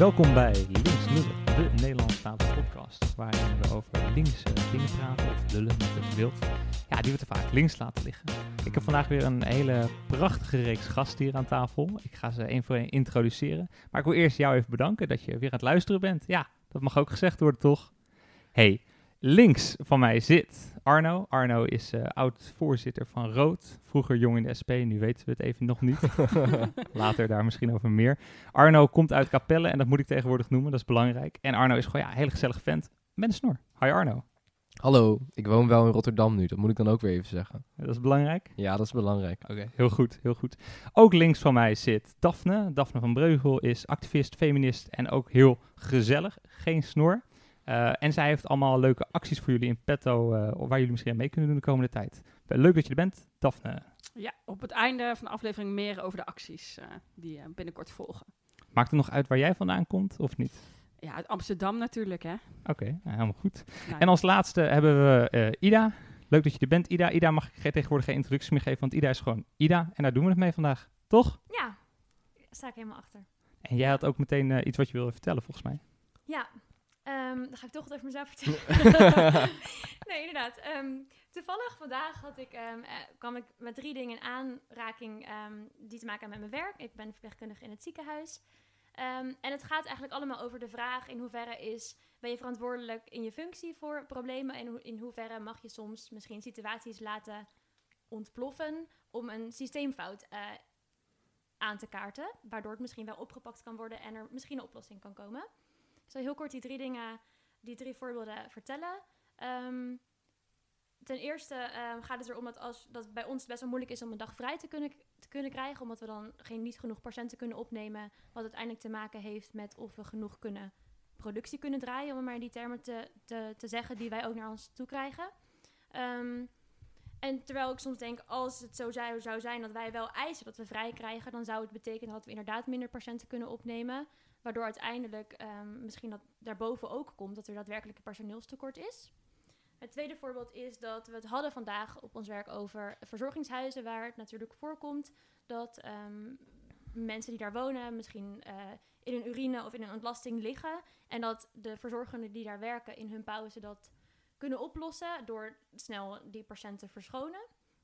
Welkom bij Links Lullen, de Nederlandstalige podcast, waarin we over linkse dingen praten of lullen met het wild. Ja, die we te vaak links laten liggen. Ik heb vandaag weer een hele prachtige reeks gasten hier aan tafel. Ik ga ze één voor één introduceren. Maar ik wil eerst jou even bedanken dat je weer aan het luisteren bent. Ja, dat mag ook gezegd worden, toch? Hey, links van mij zit Arno. Arno is eh, oud-voorzitter van Rood. Vroeger jong in de SP, nu weten we het even nog niet. Later daar misschien over meer. Arno komt uit Capelle en dat moet ik tegenwoordig noemen, dat is belangrijk. En Arno is gewoon ja, een hele gezellige vent met een snor. Hi Arno. Hallo, ik woon wel in Rotterdam nu, dat moet ik dan ook weer even zeggen. Dat is belangrijk. Ja, dat is belangrijk. Oké, heel goed, heel goed. Ook links van mij zit Daphne. Daphne van Breugel is activist, feminist en ook heel gezellig. Geen snor. Uh, en zij heeft allemaal leuke acties voor jullie in petto, uh, waar jullie misschien aan mee kunnen doen de komende tijd. Leuk dat je er bent, Daphne. Ja, op het einde van de aflevering meer over de acties uh, die binnenkort volgen. Maakt het nog uit waar jij vandaan komt, of niet? Ja, uit Amsterdam natuurlijk, hè. Oké, okay, nou, helemaal goed. Nou, en als laatste hebben we Ida. Leuk dat je er bent, Ida. Ida mag ik tegenwoordig geen introductie meer geven, want Ida is gewoon Ida. En daar doen we het mee vandaag, toch? Ja, daar sta ik helemaal achter. En jij had ook meteen iets wat je wilde vertellen, volgens mij. Ja, Um, dan ga ik toch het over mezelf vertellen. nee, inderdaad. Um, toevallig vandaag had ik, um, kwam ik met drie dingen in aanraking die te maken hebben met mijn werk. Ik ben verpleegkundige in het ziekenhuis. en het gaat eigenlijk allemaal over de vraag in hoeverre is, ben je verantwoordelijk in je functie voor problemen en in hoeverre mag je soms misschien situaties laten ontploffen om een systeemfout uh, aan te kaarten, waardoor het misschien wel opgepakt kan worden en er misschien een oplossing kan komen. Zal heel kort die drie dingen, die drie voorbeelden vertellen. Um, ten eerste um, gaat het erom dat, als, dat het bij ons best wel moeilijk is om een dag vrij te kunnen, te kunnen krijgen, omdat we dan geen niet genoeg patiënten kunnen opnemen, wat uiteindelijk te maken heeft met of we genoeg kunnen productie kunnen draaien, om maar in die termen te, te, te zeggen, die wij ook naar ons toe krijgen. Um, en terwijl ik soms denk, als het zo zou, zou zijn dat wij wel eisen dat we vrij krijgen, dan zou het betekenen dat we inderdaad minder patiënten kunnen opnemen. Waardoor uiteindelijk um, misschien dat daarboven ook komt dat er daadwerkelijk een personeelstekort is. Het tweede voorbeeld is dat we het hadden vandaag op ons werk over verzorgingshuizen, waar het natuurlijk voorkomt dat um, mensen die daar wonen misschien uh, in een urine of in een ontlasting liggen. En dat de verzorgenden die daar werken in hun pauze dat kunnen oplossen door snel die patiënten te verschonen.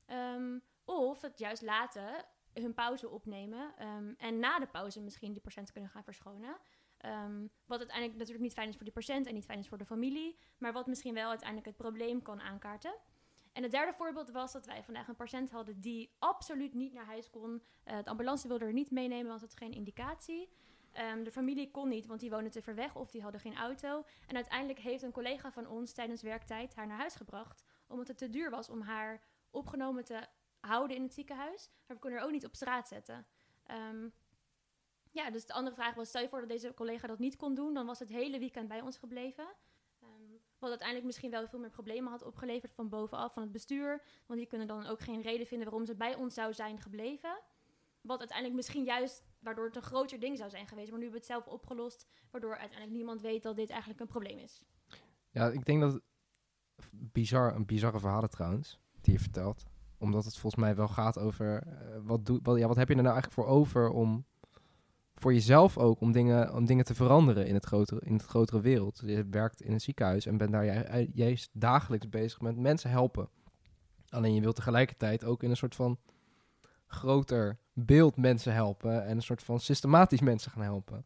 Um, of het juist laten hun pauze opnemen. Um, en na de pauze misschien die patiënt kunnen gaan verschonen. Um, wat uiteindelijk natuurlijk niet fijn is voor die patiënt en niet fijn is voor de familie. Maar wat misschien wel uiteindelijk het probleem kan aankaarten. En het derde voorbeeld was dat wij vandaag een patiënt hadden die absoluut niet naar huis kon. Uh, de ambulance wilde er niet meenemen, want het geen indicatie. Um, de familie kon niet, want die woonde te ver weg of die hadden geen auto. En uiteindelijk heeft een collega van ons tijdens werktijd haar naar huis gebracht. Omdat het te duur was om haar opgenomen te houden in het ziekenhuis. Maar we kunnen er ook niet op straat zetten. Um, ja, dus de andere vraag was: stel je voor dat deze collega dat niet kon doen, dan was het hele weekend bij ons gebleven. Um, wat uiteindelijk misschien wel veel meer problemen had opgeleverd van bovenaf, van het bestuur. Want die kunnen dan ook geen reden vinden waarom ze bij ons zou zijn gebleven. Wat uiteindelijk misschien juist waardoor het een groter ding zou zijn geweest. Maar nu hebben we het zelf opgelost, waardoor uiteindelijk niemand weet dat dit eigenlijk een probleem is. Ja, ik denk dat bizar, een bizarre verhalen trouwens, die je vertelt omdat het volgens mij wel gaat over uh, wat, doe, wat, ja, wat heb je er nou eigenlijk voor over om voor jezelf ook om dingen, om dingen te veranderen in het, grotere, in het grotere wereld. Je werkt in een ziekenhuis en bent daar juist dagelijks bezig met mensen helpen. Alleen je wilt tegelijkertijd ook in een soort van groter beeld mensen helpen en een soort van systematisch mensen gaan helpen.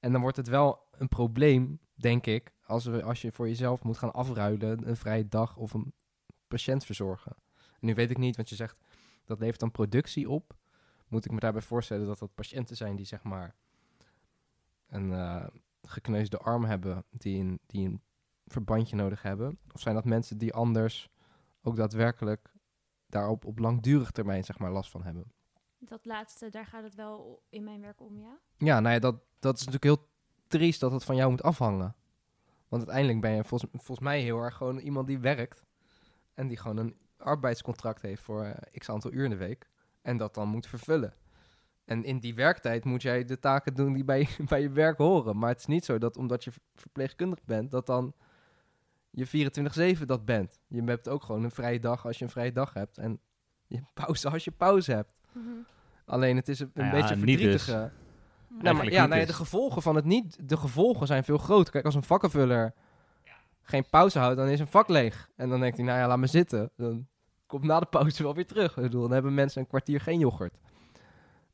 En dan wordt het wel een probleem, denk ik, als, we, als je voor jezelf moet gaan afruilen een vrije dag of een patiënt verzorgen. Nu weet ik niet, want je zegt dat levert dan productie op. Moet ik me daarbij voorstellen dat dat patiënten zijn die zeg maar een uh, gekneusde arm hebben, die een, die een verbandje nodig hebben? Of zijn dat mensen die anders ook daadwerkelijk daarop op langdurig termijn zeg maar last van hebben? Dat laatste, daar gaat het wel in mijn werk om, ja? Ja, nou ja, dat, dat is natuurlijk heel triest dat het van jou moet afhangen. Want uiteindelijk ben je volgens, volgens mij heel erg gewoon iemand die werkt. En die gewoon een arbeidscontract heeft voor uh, x aantal uur in de week. En dat dan moet vervullen. En in die werktijd moet jij de taken doen die bij, bij je werk horen. Maar het is niet zo dat omdat je verpleegkundig bent, dat dan je 24-7 dat bent. Je hebt ook gewoon een vrije dag als je een vrije dag hebt. En je pauze als je pauze hebt. Mhm. Alleen het is een, een Nou ja, beetje niet dus. verdrietige... Nou, maar, ja, nou ja, is. de gevolgen van het niet, de gevolgen zijn veel groter. Kijk, als een vakkenvuller geen pauze houdt, dan is een vak leeg. En dan denkt hij, nou ja, laat me zitten. Dan komt na de pauze wel weer terug. Ik bedoel, dan hebben mensen een kwartier geen yoghurt.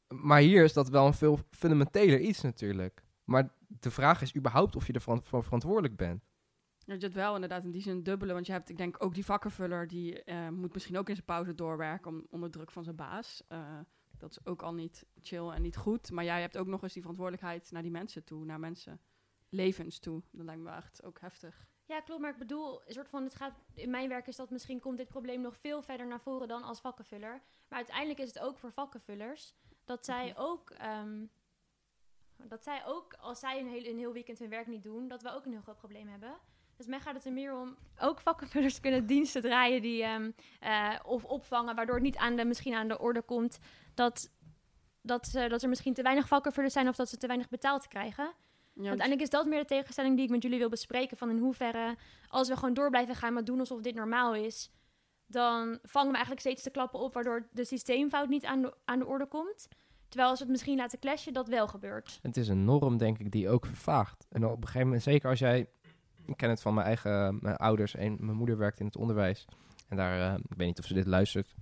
Maar hier is dat wel een veel fundamenteler iets natuurlijk. Maar de vraag is überhaupt of je voor verantwoordelijk bent. Dat je het wel inderdaad in die zin dubbele. Want je hebt, ik denk, ook die vakkenvuller... die eh, moet misschien ook in zijn pauze doorwerken... Om, onder druk van zijn baas. Eh, dat is ook al niet chill en niet goed. Maar jij hebt ook nog eens die verantwoordelijkheid naar die mensen toe. Naar mensen levens toe. Dat lijkt me echt ook heftig. Ja, klopt. Maar ik bedoel, een soort van, het gaat, in mijn werk is dat misschien komt dit probleem nog veel verder naar voren dan als vakkenvuller. Maar uiteindelijk is het ook voor vakkenvullers dat zij ook, ehm, dat zij ook, als zij een heel, een heel weekend hun werk niet doen, dat we ook een heel groot probleem hebben. Dus mij gaat het er meer om, ook vakkenvullers kunnen diensten draaien die, ehm, eh, of opvangen, waardoor het niet aan de, misschien aan de orde komt dat, dat, ze- dat er misschien te weinig vakkenvullers zijn of dat ze te weinig betaald krijgen. Ja, want- Uiteindelijk is dat meer de tegenstelling die ik met jullie wil bespreken. Van in hoeverre, als we gewoon door blijven gaan met doen alsof dit normaal is, dan vangen we eigenlijk steeds de klappen op, waardoor de systeemfout niet aan de, aan de orde komt. Terwijl als we het misschien laten clashen, dat wel gebeurt. Het is een norm, denk ik, die ook vervaagt. En op een gegeven moment, zeker als jij... Ik ken het van mijn eigen mijn ouders. En mijn moeder werkt in het onderwijs. En daar, eh, ik weet niet of ze dit luistert.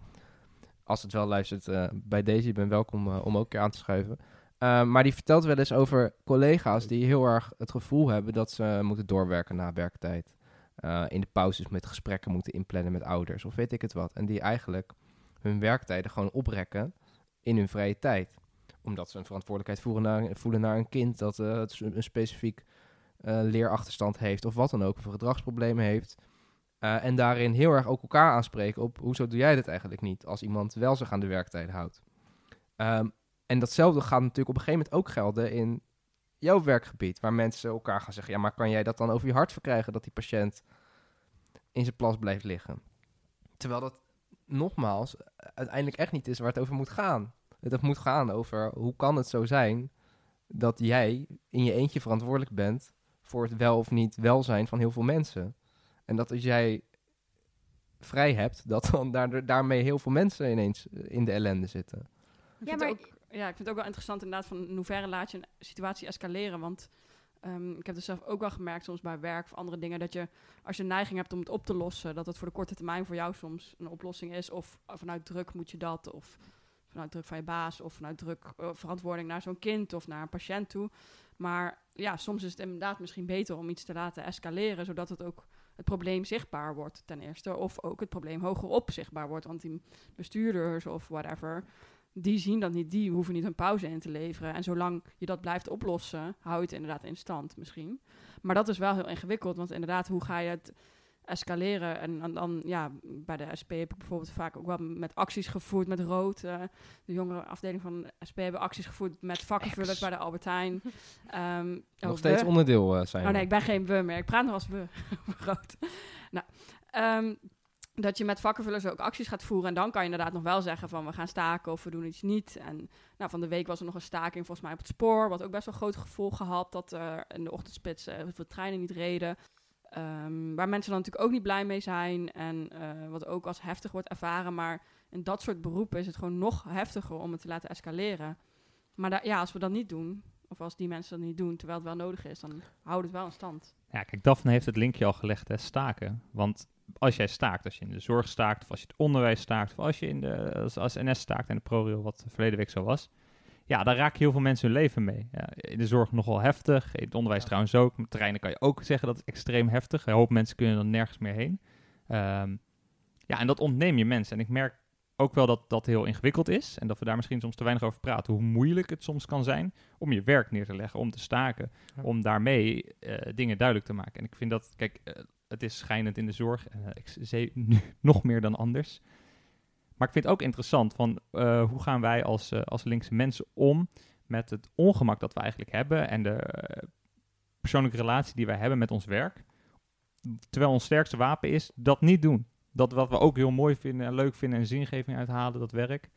Als het wel luistert, eh, bij deze, je bent welkom eh, om ook een keer aan te schuiven. Eh, maar die vertelt wel eens over collega's die heel erg het gevoel hebben dat ze moeten doorwerken na werktijd. Eh, in de pauzes met gesprekken moeten inplannen met ouders of weet ik het wat. En die eigenlijk hun werktijden gewoon oprekken in hun vrije tijd omdat ze een verantwoordelijkheid voelen naar, voelen naar een kind dat eh, een specifiek eh, leerachterstand heeft of wat dan ook, of een gedragsprobleem heeft. En daarin heel erg ook elkaar aanspreken op hoezo doe jij dit eigenlijk niet als iemand wel zich aan de werktijden houdt. Ehm, en datzelfde gaat natuurlijk op een gegeven moment ook gelden in jouw werkgebied, waar mensen elkaar gaan zeggen, ja maar kan jij dat dan over je hart verkrijgen dat die patiënt in zijn plas blijft liggen? Terwijl dat nogmaals uiteindelijk echt niet is waar het over moet gaan. Het moet gaan over hoe kan het zo zijn dat jij in je eentje verantwoordelijk bent voor het wel of niet welzijn van heel veel mensen. En dat als jij vrij hebt, dat dan daar, daarmee heel veel mensen ineens in de ellende zitten. Ja, maar- ook, ja, ik vind het ook wel interessant inderdaad van in hoeverre laat je een situatie escaleren. Want ehm, ik heb dus zelf ook wel gemerkt soms bij werk of andere dingen dat je als je een neiging hebt om het op te lossen, dat het voor de korte termijn voor jou soms een oplossing is. Of eh, vanuit druk moet je dat, of vanuit druk van je baas, of vanuit druk eh, verantwoording naar zo'n kind of naar een patiënt toe. Maar ja, soms is het inderdaad misschien beter om iets te laten escaleren, zodat het ook het probleem zichtbaar wordt ten eerste. Of ook het probleem hogerop zichtbaar wordt. Want die bestuurders of whatever, die zien dat niet. Die hoeven niet een pauze in te leveren. En zolang je dat blijft oplossen, hou je het inderdaad in stand misschien. Maar dat is wel heel ingewikkeld. Want inderdaad, hoe ga je het escaleren? En dan, dan ja, bij de SP heb ik bijvoorbeeld vaak ook wel met acties gevoerd met rood. Eh, de jongere afdeling van de SP hebben acties gevoerd met vakkenvullers bij de Albertijn. Ehm, Nog oh, steeds we- onderdeel eh, zijn. Oh nee, ik ben geen we meer. Ik praat nog als we. Groot. Nou, ehm, dat je met vakkenvullers ook acties gaat voeren. En dan kan je inderdaad nog wel zeggen van we gaan staken of we doen iets niet. En nou, van de week was er nog een staking volgens mij op het spoor. Wat ook best wel grote gevolgen had. Dat er in de ochtendspits eh, heel veel treinen niet reden. Ehm, waar mensen dan natuurlijk ook niet blij mee zijn. En eh, wat ook als heftig wordt ervaren. Maar in dat soort beroepen is het gewoon nog heftiger om het te laten escaleren. Maar ja, als we dat niet doen, of als die mensen dat niet doen terwijl het wel nodig is, dan houdt het wel in stand. Ja, kijk, Daphne heeft het linkje al gelegd, hè, staken. Want als jij staakt, als je in de zorg staakt, of als je het onderwijs staakt, of als je in de, als, als NS staakt en de ProRail, wat verleden week zo was, ja, daar raak je heel veel mensen hun leven mee. Ja, in de zorg nogal heftig, in het onderwijs Ja. trouwens ook. Met terreinen kan je ook zeggen dat het extreem heftig. Een hoop mensen kunnen dan nergens meer heen. Ehm, ja, en dat ontneem je mensen. En ik merk ook wel dat dat heel ingewikkeld is en dat we daar misschien soms te weinig over praten. Hoe moeilijk het soms kan zijn om je werk neer te leggen, om te staken, Ja. om daarmee eh, dingen duidelijk te maken. En ik vind dat, kijk, eh, het is schijnend in de zorg, zie nu nog meer dan anders. Maar ik vind het ook interessant van eh, hoe gaan wij als, eh, als linkse mensen om met het ongemak dat we eigenlijk hebben en de persoonlijke relatie die wij hebben met ons werk. Terwijl ons sterkste wapen is dat niet doen. Dat wat we ook heel mooi vinden en leuk vinden en zingeving uithalen, dat werk.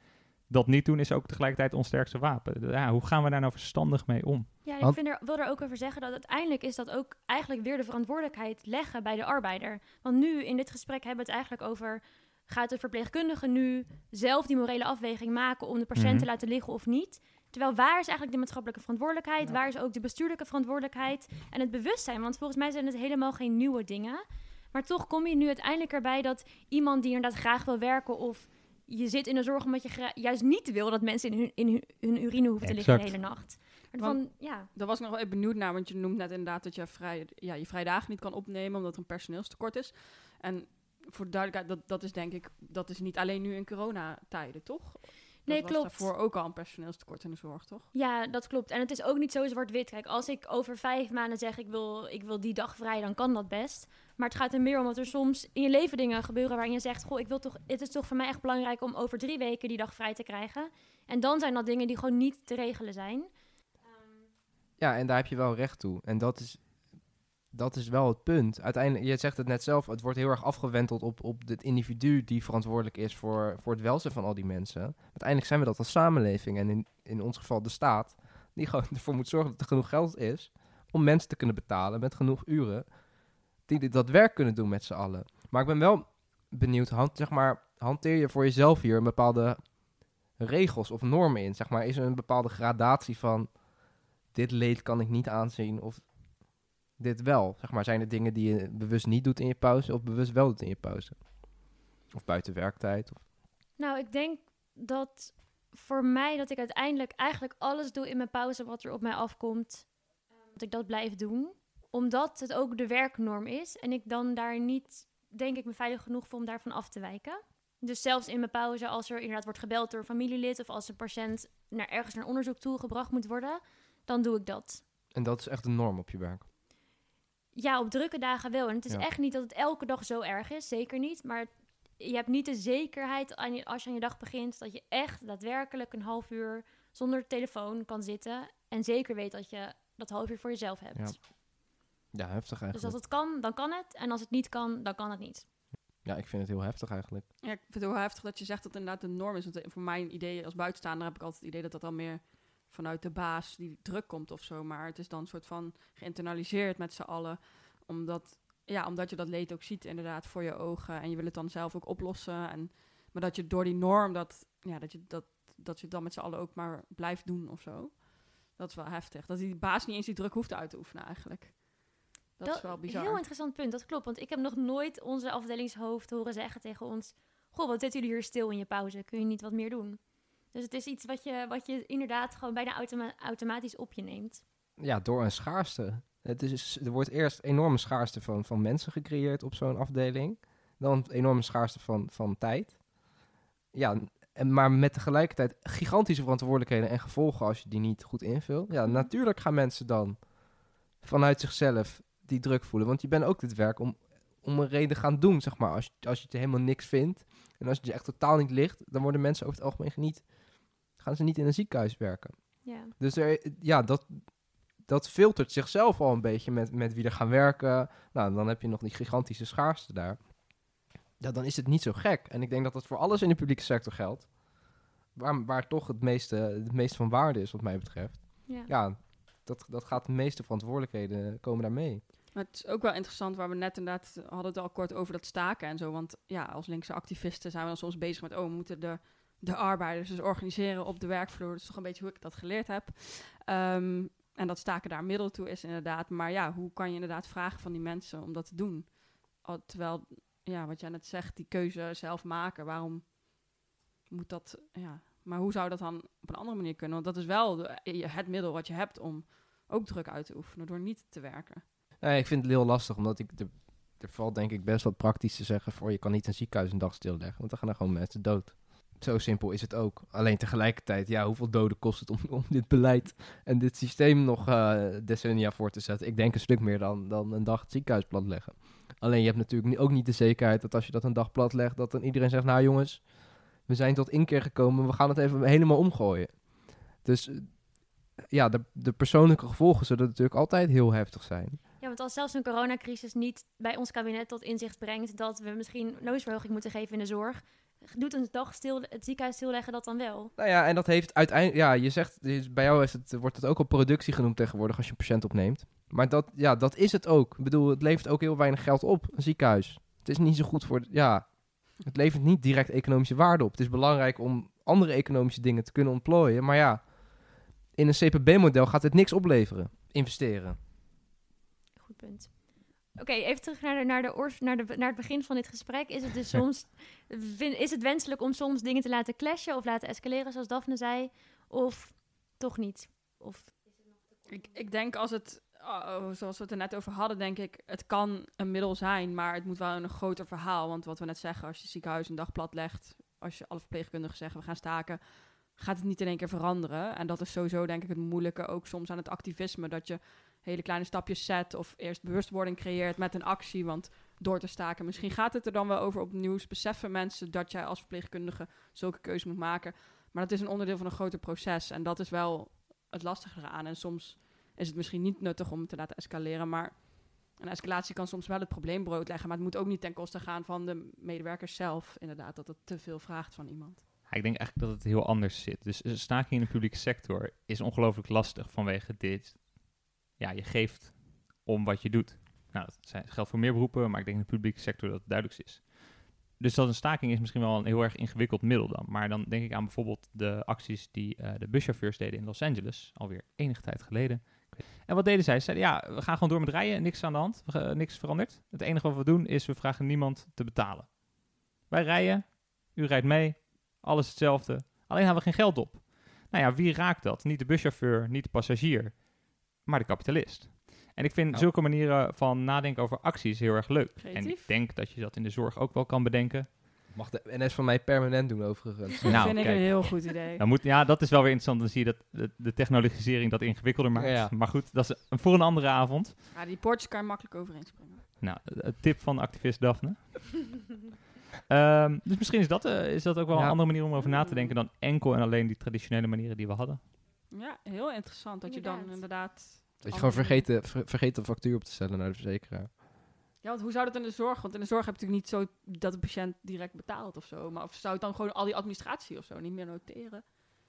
Dat niet doen is ook tegelijkertijd ons sterkste wapen. Ja, hoe gaan we daar nou verstandig mee om? Ja, ik vind er, wil er ook over zeggen dat uiteindelijk is dat ook eigenlijk weer de verantwoordelijkheid leggen bij de arbeider. Want nu in dit gesprek hebben we het eigenlijk over, gaat de verpleegkundige nu zelf die morele afweging maken om de patiënt te Mhm. laten liggen of niet? Terwijl waar is eigenlijk de maatschappelijke verantwoordelijkheid? Ja. Waar is ook de bestuurlijke verantwoordelijkheid? En het bewustzijn, want volgens mij zijn het helemaal geen nieuwe dingen. Maar toch kom je nu uiteindelijk erbij dat iemand die inderdaad graag wil werken... of je zit in de zorg omdat je juist niet wil dat mensen in hun, in hun, hun urine hoeven te liggen de hele nacht. Want- van, ja, Daar was ik nog wel even benieuwd naar, want je noemt net inderdaad dat je, vrij, ja, je vrije dagen niet kan opnemen omdat er een personeelstekort is. En voor de duidelijkheid, dat, dat is denk ik, dat is niet alleen nu in coronatijden, toch? Nee, dat was klopt. daarvoor ook al een personeelstekort in de zorg, toch? Ja, dat klopt. En het is ook niet zo zwart-wit. Kijk, als ik over vijf maanden zeg ik wil, ik wil die dag vrij, dan kan dat best. Maar het gaat er meer om dat er soms in je leven dingen gebeuren waarin je zegt: Goh, ik wil toch, het is toch voor mij echt belangrijk om over drie weken die dag vrij te krijgen. En dan zijn dat dingen die gewoon niet te regelen zijn. Ja, en daar heb je wel recht toe. En dat is, dat is wel het punt. Uiteindelijk, je zegt het net zelf, het wordt heel erg afgewenteld op, op het individu die verantwoordelijk is voor, voor het welzijn van al die mensen. Uiteindelijk zijn we dat als samenleving en in, in ons geval de staat, die gewoon ervoor moet zorgen dat er genoeg geld is om mensen te kunnen betalen met genoeg uren, die dat werk kunnen doen met z'n allen. Maar ik ben wel benieuwd, hand, zeg maar, hanteer je voor jezelf hier bepaalde regels of normen in? Zeg maar, is er een bepaalde gradatie van dit leed kan ik niet aanzien of dit wel? Zeg maar, zijn er dingen die je bewust niet doet in je pauze of bewust wel doet in je pauze? Of buiten werktijd? Of... Nou, ik denk dat voor mij dat ik uiteindelijk eigenlijk alles doe in mijn pauze wat er op mij afkomt. eh, Dat ik dat blijf doen. Omdat het ook de werknorm is. En ik dan daar niet, denk ik, me veilig genoeg voel om daarvan af te wijken. Dus zelfs in mijn pauze, als er inderdaad wordt gebeld door een familielid... of als een patiënt naar ergens naar onderzoek toe gebracht moet worden... dan doe ik dat. En dat is echt een norm op je werk. Ja, op drukke dagen wel. En het is Ja. echt niet dat het elke dag zo erg is. Zeker niet. Maar je hebt niet de zekerheid aan je, als je aan je dag begint... dat je echt daadwerkelijk een half uur zonder telefoon kan zitten... en zeker weet dat je dat half uur voor jezelf hebt. Ja, Ja, heftig dus eigenlijk. als het kan, dan kan het. En als het niet kan, dan kan het niet. Ja, ik vind het heel heftig eigenlijk. Ja, ik vind het heel heftig dat je zegt dat het inderdaad de norm is. Want voor mijn idee als buitenstaander heb ik altijd het idee dat dat dan meer vanuit de baas die druk komt of zo. Maar het is dan een soort van geïnternaliseerd met z'n allen. Omdat, ja, omdat je dat leed ook ziet inderdaad voor je ogen. En je wil het dan zelf ook oplossen. En, maar dat je door die norm, dat, ja, dat, je, dat, dat je het dan met z'n allen ook maar blijft doen of zo. Dat is wel heftig. Dat die baas niet eens die druk hoeft uit te oefenen eigenlijk. Dat, is wel bizar. Heel interessant punt, dat klopt. Want ik heb nog nooit onze afdelingshoofd horen zeggen tegen ons... Goh, wat zitten jullie hier stil in je pauze? Kun je niet wat meer doen? Dus het is iets wat je, wat je inderdaad gewoon bijna automa- automatisch op je neemt. Ja, door een schaarste. Het is, er wordt eerst enorme schaarste van, van mensen gecreëerd op zo'n afdeling. Dan enorme schaarste van, van tijd. Ja, en, maar met tegelijkertijd gigantische verantwoordelijkheden en gevolgen als je die niet goed invult. Ja, natuurlijk gaan mensen dan vanuit zichzelf die druk voelen. Want je bent ook dit werk om, om een reden gaan doen, zeg maar. Als, je- als je het helemaal niks vindt en als het je echt totaal niet ligt, dan worden mensen over het algemeen niet, gaan ze niet in een ziekenhuis werken. Ja. Dus er, ja, dat, dat filtert zichzelf al een beetje met, met wie er gaan werken. Nou, dan heb je nog die gigantische schaarste daar. Ja, dan is het niet zo gek. En ik denk dat dat voor alles in de publieke sector geldt. Waar, waar toch het meeste, het meeste van waarde is, wat mij betreft. Ja. Ja, dat, dat gaat de meeste verantwoordelijkheden komen daarmee. Maar het is ook wel interessant waar we net inderdaad hadden het al kort over dat staken en zo. Want ja, als linkse activisten zijn we dan soms bezig met, oh, we moeten de, de arbeiders dus organiseren op de werkvloer. Dat is toch een beetje hoe ik dat geleerd heb. Ehm, en dat staken daar middel toe is inderdaad. Maar ja, hoe kan je inderdaad vragen van die mensen om dat te doen? Terwijl, ja, wat jij net zegt, die keuze zelf maken. Waarom moet dat, ja. Maar hoe zou dat dan op een andere manier kunnen? Want dat is wel de- het middel wat je hebt om ook druk uit te oefenen door niet te werken. Ik vind het heel lastig, omdat ik... Er valt denk ik best wat praktisch te zeggen voor... je kan niet een ziekenhuis een dag stilleggen, want dan gaan er gewoon mensen dood. Zo simpel is het ook. Alleen tegelijkertijd, ja, hoeveel doden kost het om, om dit beleid en dit systeem nog eh, decennia voor te zetten? Ik denk een stuk meer dan, dan een dag het ziekenhuis platleggen. Alleen je hebt natuurlijk ook niet de zekerheid dat als je dat een dag platlegt, dat dan iedereen zegt, nou jongens, we zijn tot inkeer gekomen, we gaan het even helemaal omgooien. Dus eh, ja, de, de persoonlijke gevolgen zullen natuurlijk altijd heel heftig zijn. ja, want als zelfs een coronacrisis niet bij ons kabinet tot inzicht brengt... dat we misschien loonsverhoging moeten geven in de zorg... doet een dag stil, het ziekenhuis stilleggen dat dan wel? Nou ja, en dat heeft uiteindelijk, ja, je zegt, bij jou is het, wordt het ook al productie genoemd tegenwoordig als je een patiënt opneemt. Maar dat, ja, dat is het ook. Ik bedoel, het levert ook heel weinig geld op, een ziekenhuis. Het is niet zo goed voor, ja, het levert niet direct economische waarde op. Het is belangrijk om andere economische dingen te kunnen ontplooien, maar ja, in een CPB-model gaat het niks opleveren. Investeren. Goed punt. Oké, even terug naar, de, naar, de oors- naar, de, naar het begin van dit gesprek. Is het dus soms is het wenselijk om soms dingen te laten clashen of laten escaleren, zoals Daphne zei, of toch niet? Of Ik, ik denk als het, oh, zoals we het er net over hadden, denk ik, het kan een middel zijn, maar het moet wel een groter verhaal. Want wat we net zeggen, als je ziekenhuis een dag plat legt, als je alle verpleegkundigen zeggen we gaan staken, gaat het niet in één keer veranderen. En dat is sowieso denk ik het moeilijke ook soms aan het activisme, dat je hele kleine stapjes zet of eerst bewustwording creëert met een actie, want door te staken, misschien gaat het er dan wel over opnieuw, beseffen mensen dat jij als verpleegkundige zulke keuze moet maken. Maar dat is een onderdeel van een groter proces en dat is wel het lastige eraan. En soms is het misschien niet nuttig om te laten escaleren, maar een escalatie kan soms wel het probleem broodleggen, maar het moet ook niet ten koste gaan van de medewerkers zelf, inderdaad, dat het te veel vraagt van iemand. Ik denk eigenlijk dat het heel anders zit. Dus een staking in de publieke sector is ongelooflijk lastig vanwege dit. Ja, je geeft om wat je doet. Nou, dat geldt voor meer beroepen, maar ik denk in de publieke sector dat het duidelijkst is. Dus dat een staking is misschien wel een heel erg ingewikkeld middel dan. Maar dan denk ik aan bijvoorbeeld de acties die eh, de buschauffeurs deden in Los Angeles, alweer enige tijd geleden. En wat deden zij? Ze zeiden, ja, we gaan gewoon door met rijden, niks aan de hand, niks veranderd. Het enige wat we doen is, we vragen niemand te betalen. Wij rijden, u rijdt mee, alles hetzelfde. Alleen hebben we geen geld op. Nou ja, wie raakt dat? Niet de buschauffeur, niet de passagier, maar de kapitalist. En ik vind Ja. zulke manieren van nadenken over acties heel erg leuk. En ik Creatief. denk dat je dat in de zorg ook wel kan bedenken. Mag de NS van mij permanent doen overigens. Dat Nou, vind ik kijk. een heel goed idee. Dan moet, ja, dat is wel weer interessant. Dan zie je dat de, de technologisering dat ingewikkelder maakt. Ja. Maar goed, dat is een- voor een andere avond. Ja, die poortjes kan je makkelijk overheen springen. Nou, een tip van activist Daphne. Ehm, dus misschien is dat, eh, is dat ook wel Ja. een andere manier om over na te denken dan enkel en alleen die traditionele manieren die we hadden. Ja, heel interessant dat je dan Inderdaad. inderdaad... Dat je gewoon vergeet de, ver- vergeet de factuur op te stellen naar de verzekeraar. Ja, want hoe zou dat in de zorg? Want in de zorg heb je natuurlijk niet zo dat de patiënt direct betaalt of zo. Maar of zou het dan gewoon al die administratie of zo niet meer noteren?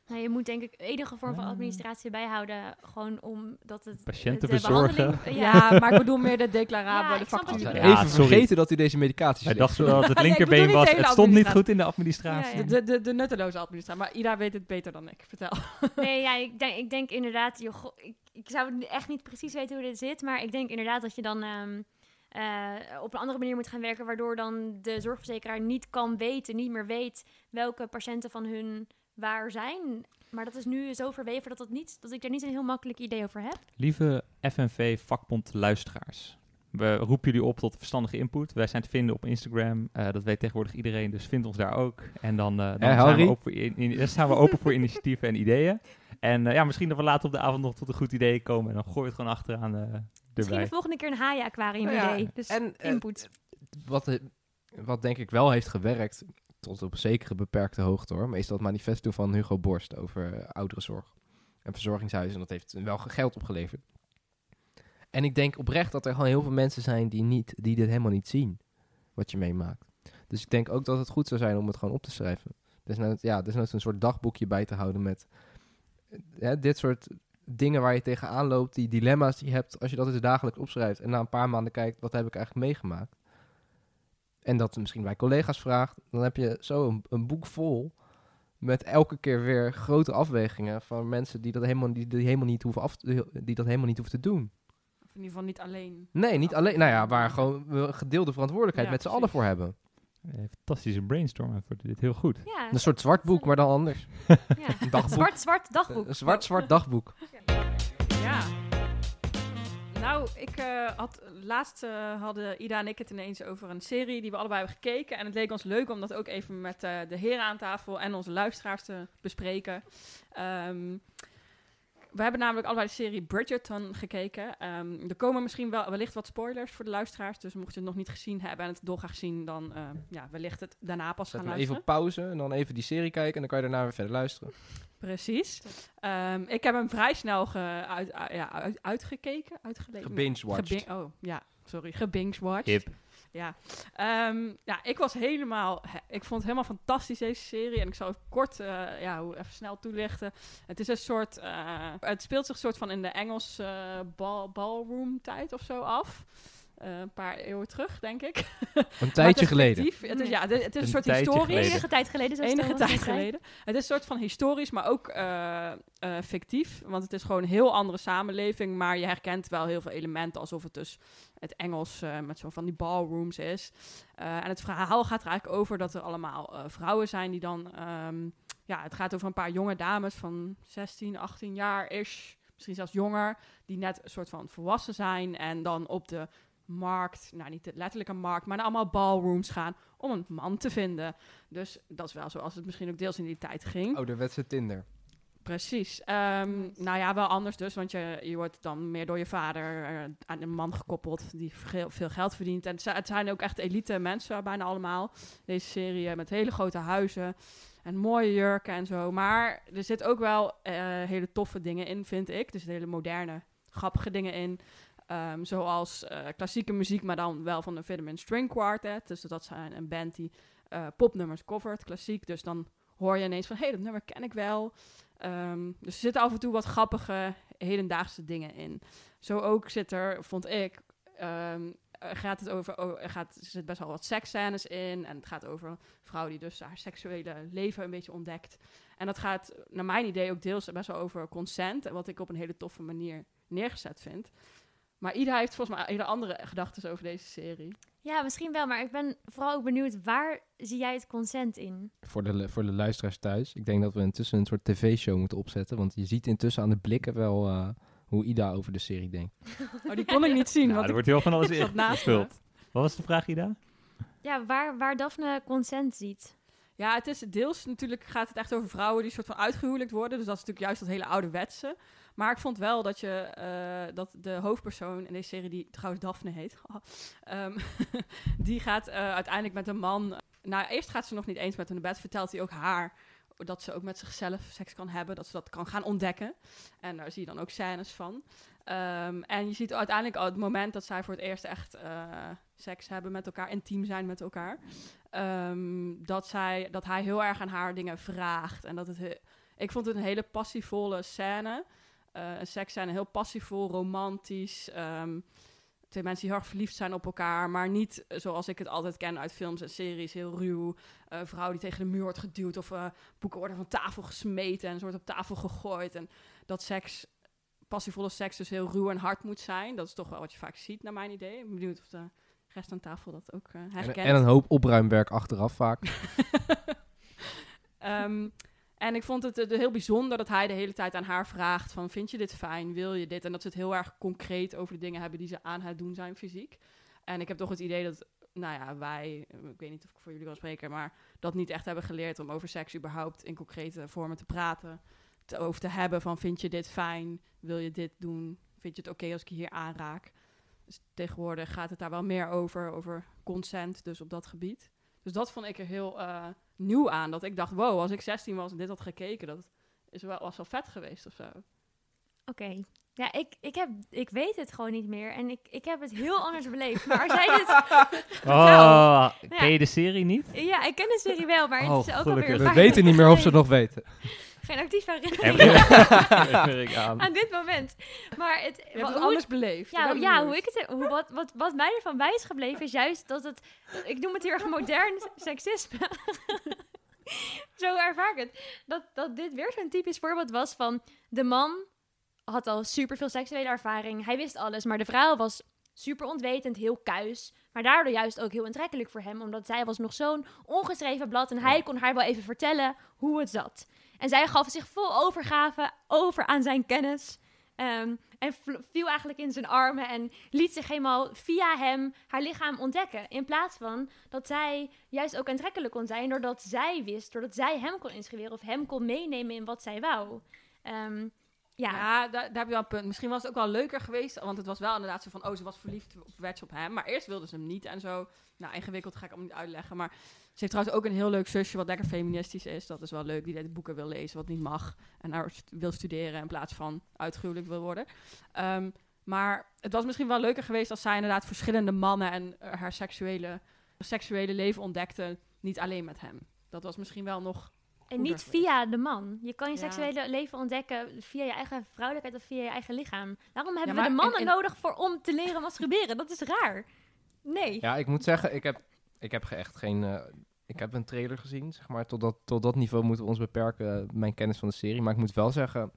Nou, je moet denk ik enige vorm van Ah. administratie bijhouden, gewoon omdat het... Patiënten de Ja, maar ik bedoel meer de declarabele Ja, je facturen. Ja, Even sorry. vergeten dat u deze medicatie Hij dacht wel dat het linkerbeen de was. Het stond niet goed in de administratie. Ja, ja. De, de, de, de nutteloze administratie. Maar Ida weet het beter dan ik. Vertel. Nee, ja, ik denk, ik denk inderdaad, joh, ik, ik zou echt niet precies weten hoe dit zit, maar ik denk inderdaad dat je dan ehm, eh, op een andere manier moet gaan werken, waardoor dan de zorgverzekeraar niet kan weten, niet meer weet welke patiënten van hun waar zijn. Maar dat is nu zo verweven dat, dat, niet, dat ik daar niet een heel makkelijk idee over heb. Lieve FNV vakbond luisteraars. We roepen jullie op tot verstandige input. Wij zijn te vinden op Instagram. Eh, dat weet tegenwoordig iedereen, dus vind ons daar ook. En dan, eh, dan zijn, we open voor, in, in- dan zijn we open voor initiatieven en ideeën. En eh, ja, misschien dat we later op de avond nog tot een goed idee komen. En dan gooi je het gewoon achteraan eh Misschien erbij. de volgende keer een haaien-aquarium Nou ja. Dus en, input. wat, wat denk ik wel heeft gewerkt, tot op zekere beperkte hoogte hoor, is dat manifesto van Hugo Borst over eh, ouderenzorg en verzorgingshuizen. En dat heeft wel ge- geld opgeleverd. En ik denk oprecht dat er gewoon heel veel mensen zijn die, niet, die dit helemaal niet zien, wat je meemaakt. Dus ik denk ook dat het goed zou zijn om het gewoon op te schrijven. Dus nou, ja, dus nou een soort dagboekje bij te houden met eh, hè, dit soort dingen waar je tegenaan loopt, die dilemma's die je hebt, als je dat eens dagelijks opschrijft en na een paar maanden kijkt, wat heb ik eigenlijk meegemaakt? En dat misschien bij collega's vraagt, dan heb je zo een, een boek vol met elke keer weer grote afwegingen van mensen die dat helemaal, die, die helemaal niet hoeven af te- die dat helemaal niet hoeven te doen. Of in ieder geval niet alleen. Nee, niet alleen. Nou ja, waar gewoon we gedeelde verantwoordelijkheid Ja, met z'n allen voor hebben. Fantastische brainstorm voor dit heel goed. Ja, Een soort zwart boek, maar dan anders. ja. Een dagboek. zwart, zwart dagboek. Een zwart, zwart dagboek. Ja. Nou, ik eh, had laatst eh, hadden Ida en ik het ineens over een serie die we allebei hebben gekeken. En het leek ons leuk om dat ook even met eh, de heren aan tafel en onze luisteraars te bespreken. Ehm, we hebben namelijk allebei de serie Bridgerton gekeken. Ehm, er komen misschien wel wellicht wat spoilers voor de luisteraars. Dus mocht je het nog niet gezien hebben en het dolgraag zien, dan eh, ja, wellicht het daarna pas Zet gaan luisteren. even pauze en dan even die serie kijken en dan kan je daarna weer verder luisteren. Precies. Ehm, ik heb hem vrij snel ge, uit, uh, ja, uit, uitgekeken, uitgelezen. Gebingewatched. Gebing- oh, ja, sorry, gebingewatched. Hip. Ja. Ehm, ja, ik was helemaal, he- ik vond het helemaal fantastisch deze serie. En ik zal even kort, eh, ja, even snel toelichten. Het is een soort, eh, het speelt zich soort van in de Engelse eh, bal, ballroom tijd of zo af. Eh, een paar eeuwen terug, denk ik. Een tijdje geleden. Het is, ja, het is, het is een, Een soort historisch. geleden. Enige tijd geleden. zoals Enige tijd geleden. Het is een soort van historisch, maar ook eh, eh, fictief. Want het is gewoon een heel andere samenleving. Maar je herkent wel heel veel elementen. Alsof het dus het Engels eh, met zo van die ballrooms is. Eh, en het verhaal gaat er eigenlijk over dat er allemaal eh, vrouwen zijn die dan... ehm, ja, het gaat over een paar jonge dames van 16, 18 jaar is. Misschien zelfs jonger. Die net een soort van volwassen zijn. En dan op de markt, nou niet de letterlijke markt, maar naar allemaal ballrooms gaan om een man te vinden. Dus dat is wel zoals het misschien ook deels in die tijd ging. Ouderwetse Tinder. Precies. Ehm, nou ja, wel anders dus, want je, je wordt dan meer door je vader eh, aan een man gekoppeld die veel, geld verdient. En het zijn ook echt elite mensen, bijna allemaal. Deze serie eh, met hele grote huizen en mooie jurken en zo. Maar er zit ook wel eh, hele toffe dingen in, vind ik. Dus hele moderne, grappige dingen in. Ehm, zoals eh, klassieke muziek, maar dan wel van de Vitamin String Quartet. Dus dat zijn een band die eh, popnummers covert, klassiek. Dus dan hoor je ineens van, hé, hey, dat nummer ken ik wel. Ehm, dus er zitten af en toe wat grappige, hedendaagse dingen in. Zo ook zit er, vond ik, ehm, gaat het over, oh, gaat, er zit best wel wat seksscènes in. En het gaat over een vrouw die dus haar seksuele leven een beetje ontdekt. En dat gaat, naar mijn idee, ook deels best wel over consent. Wat ik op een hele toffe manier neergezet vind. Maar Ida heeft volgens mij hele andere gedachten over deze serie. Ja, misschien wel, maar ik ben vooral ook benieuwd, waar zie jij het consent in? Voor de, voor de luisteraars thuis. Ik denk dat we intussen een soort tv-show moeten opzetten. Want je ziet intussen aan de blikken wel eh, hoe Ida over de serie denkt. Oh, die kon ik niet zien, Nou, want er ik wordt heel van alles ingevuld. Wat was de vraag, Ida? Ja, waar, waar Daphne consent ziet. Ja, het is deels natuurlijk gaat het echt over vrouwen die soort van uitgehuwelijkt worden. Dus dat is natuurlijk juist dat hele ouderwetse. Maar ik vond wel dat je eh, dat de hoofdpersoon in deze serie, die trouwens Daphne heet, ehm, die gaat eh, uiteindelijk met een man. Nou, eerst gaat ze nog niet eens met hem naar bed. Vertelt hij ook haar dat ze ook met zichzelf seks kan hebben, dat ze dat kan gaan ontdekken. En daar zie je dan ook scènes van. Ehm, en je ziet uiteindelijk al het moment dat zij voor het eerst echt eh, seks hebben met elkaar, intiem zijn met elkaar. ehm, dat, zij, dat hij heel erg aan haar dingen vraagt. En dat het he- ik vond het een hele passievolle scène. Eh een seksscène, heel passievol, romantisch. ehm, twee mensen die heel verliefd zijn op elkaar, maar niet zoals ik het altijd ken uit films en series, heel ruw. Eh vrouw die tegen de muur wordt geduwd of eh, boeken worden van tafel gesmeten en ze wordt op tafel gegooid. En dat seks, passievolle seks dus heel ruw en hard moet zijn. Dat is toch wel wat je vaak ziet, naar mijn idee. Ik ben benieuwd of de rest aan tafel dat ook eh En, herkent. en een hoop opruimwerk achteraf vaak. Ehm, en ik vond het eh, heel bijzonder dat hij de hele tijd aan haar vraagt van... vind je dit fijn, wil je dit? En dat ze het heel erg concreet over de dingen hebben die ze aan haar doen zijn fysiek. En ik heb toch het idee dat, nou ja, wij... eh, Ik weet niet of ik voor jullie wil spreken, maar dat niet echt hebben geleerd... om over seks überhaupt in concrete vormen te praten. Te, over te hebben van vind je dit fijn, wil je dit doen? Vind je het oké als ik je hier aanraak? Dus tegenwoordig gaat het daar wel meer over, over consent, dus op dat gebied. Dus dat vond ik er heel eh, nieuw aan. Dat ik dacht, wow, als ik 16 was en dit had gekeken, dat is wel, was wel vet geweest of zo. Oké. Ja, ik, ik, heb, ik weet het gewoon niet meer. En ik, ik heb het heel anders beleefd. Maar als jij dit... Oh, Ja. ken je de serie niet? Ja, ik ken de serie wel, maar Oh, het is ook gelukkig. alweer We weten niet meer of ze geleden. nog weten. Geen actief Heb herinnering ik aan. aan dit moment. Maar het, Je wa- hebt het hoe anders beleefd. Ja, ja hoe ik het, hoe, wat, wat, wat mij ervan bij is gebleven is juist dat het, ik noem het heel erg modern seksisme. Zo ervaar ik het. Dat, dat dit weer zo'n typisch voorbeeld was van de man had al superveel seksuele ervaring, hij wist alles, maar de vrouw was super ontwetend, heel kuis, maar daardoor juist ook heel aantrekkelijk voor hem, omdat zij was nog zo'n ongeschreven blad en hij kon haar wel even vertellen hoe het zat. En zij gaf zich vol overgave over aan zijn kennis. Ehm, en viel eigenlijk in zijn armen en liet zich helemaal via hem haar lichaam ontdekken. In plaats van dat zij juist ook aantrekkelijk kon zijn doordat zij wist, doordat zij hem kon inschrijven of hem kon meenemen in wat zij wou. Ehm, ja, Ja, daar, heb je wel een punt. Misschien was het ook wel leuker geweest, want het was wel inderdaad zo van, oh, ze was verliefd op, op hem. Maar eerst wilde ze hem niet en zo. Nou, ingewikkeld ga ik allemaal niet uitleggen. Maar ze heeft trouwens ook een heel leuk zusje wat lekker feministisch is. Dat is wel leuk, die de boeken wil lezen wat niet mag. En daar st- wil studeren in plaats van uitgruwelijk wil worden. Ehm, maar het was misschien wel leuker geweest als zij inderdaad verschillende mannen en eh, haar seksuele, seksuele leven ontdekte. Niet alleen met hem. Dat was misschien wel nog En niet via de man. Je kan je Ja. seksuele leven ontdekken via je eigen vrouwelijkheid of via je eigen lichaam. Waarom hebben we de mannen in- in- nodig voor om te leren masturberen? Dat is raar. Nee. Ja, ik moet zeggen, ik heb, ik heb ge- echt geen... eh, ik heb een trailer gezien, zeg maar. Tot dat, tot dat niveau moeten we ons beperken, eh, mijn kennis van de serie. Maar ik moet wel zeggen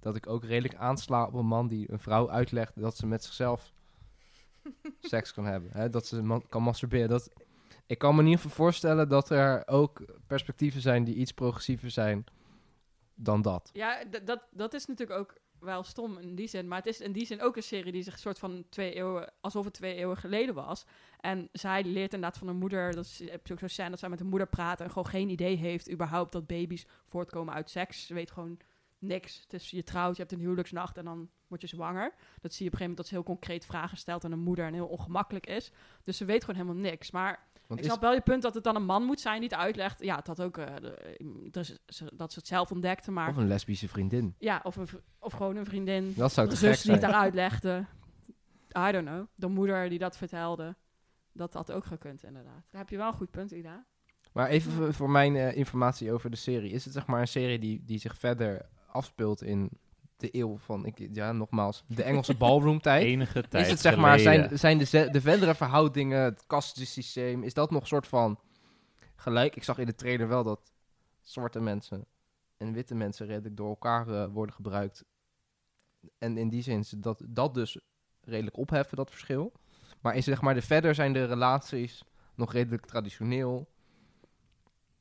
dat ik ook redelijk aansla op een man die een vrouw uitlegt dat ze met zichzelf seks kan hebben. Hè? Dat ze man- kan masturberen. Dat, ik kan me in ieder geval voorstellen dat er ook perspectieven zijn die iets progressiever zijn dan dat. Ja, dat, dat is natuurlijk ook wel stom in die zin. Maar het is in die zin ook een serie die zich soort van twee eeuwen, alsof het twee eeuwen geleden was. En zij leert inderdaad van haar moeder, dat je ook zo scène dat zij met haar moeder praat en gewoon geen idee heeft überhaupt dat baby's voortkomen uit seks. Ze weet gewoon niks. Is je trouwt, je hebt een huwelijksnacht en dan word je zwanger. Dat zie je op een gegeven moment dat ze heel concreet vragen stelt aan een moeder en heel ongemakkelijk is. Dus ze weet gewoon helemaal niks. Maar Want ik is, snap wel je punt dat het dan een man moet zijn die het uitlegt. Ja, had ook de- dus dat ze het zelf ontdekte, maar of een lesbische vriendin. ja, of, een, of gewoon een vriendin. Dat zou de zus die het daar uitlegde. I don't know. De moeder die dat vertelde. Dat had ook gekund, inderdaad. Daar heb je wel een goed punt, Ida. Maar even voor- voor mijn eh, informatie over de serie. Is het zeg maar een serie die, die zich verder afspeelt in de eeuw van, ik, ja, nogmaals, de Engelse ballroom-tijd? Enige tijd Is het zeg maar, geleden. zijn, zijn de, ze- de verdere verhoudingen, het kastensysteem, is dat nog soort van gelijk? Ik zag in de trailer wel dat zwarte mensen en witte mensen redelijk door elkaar eh, worden gebruikt. En in die zin is dat, dat dus redelijk opheffen, dat verschil. Maar is zeg maar, de verder zijn de relaties nog redelijk traditioneel.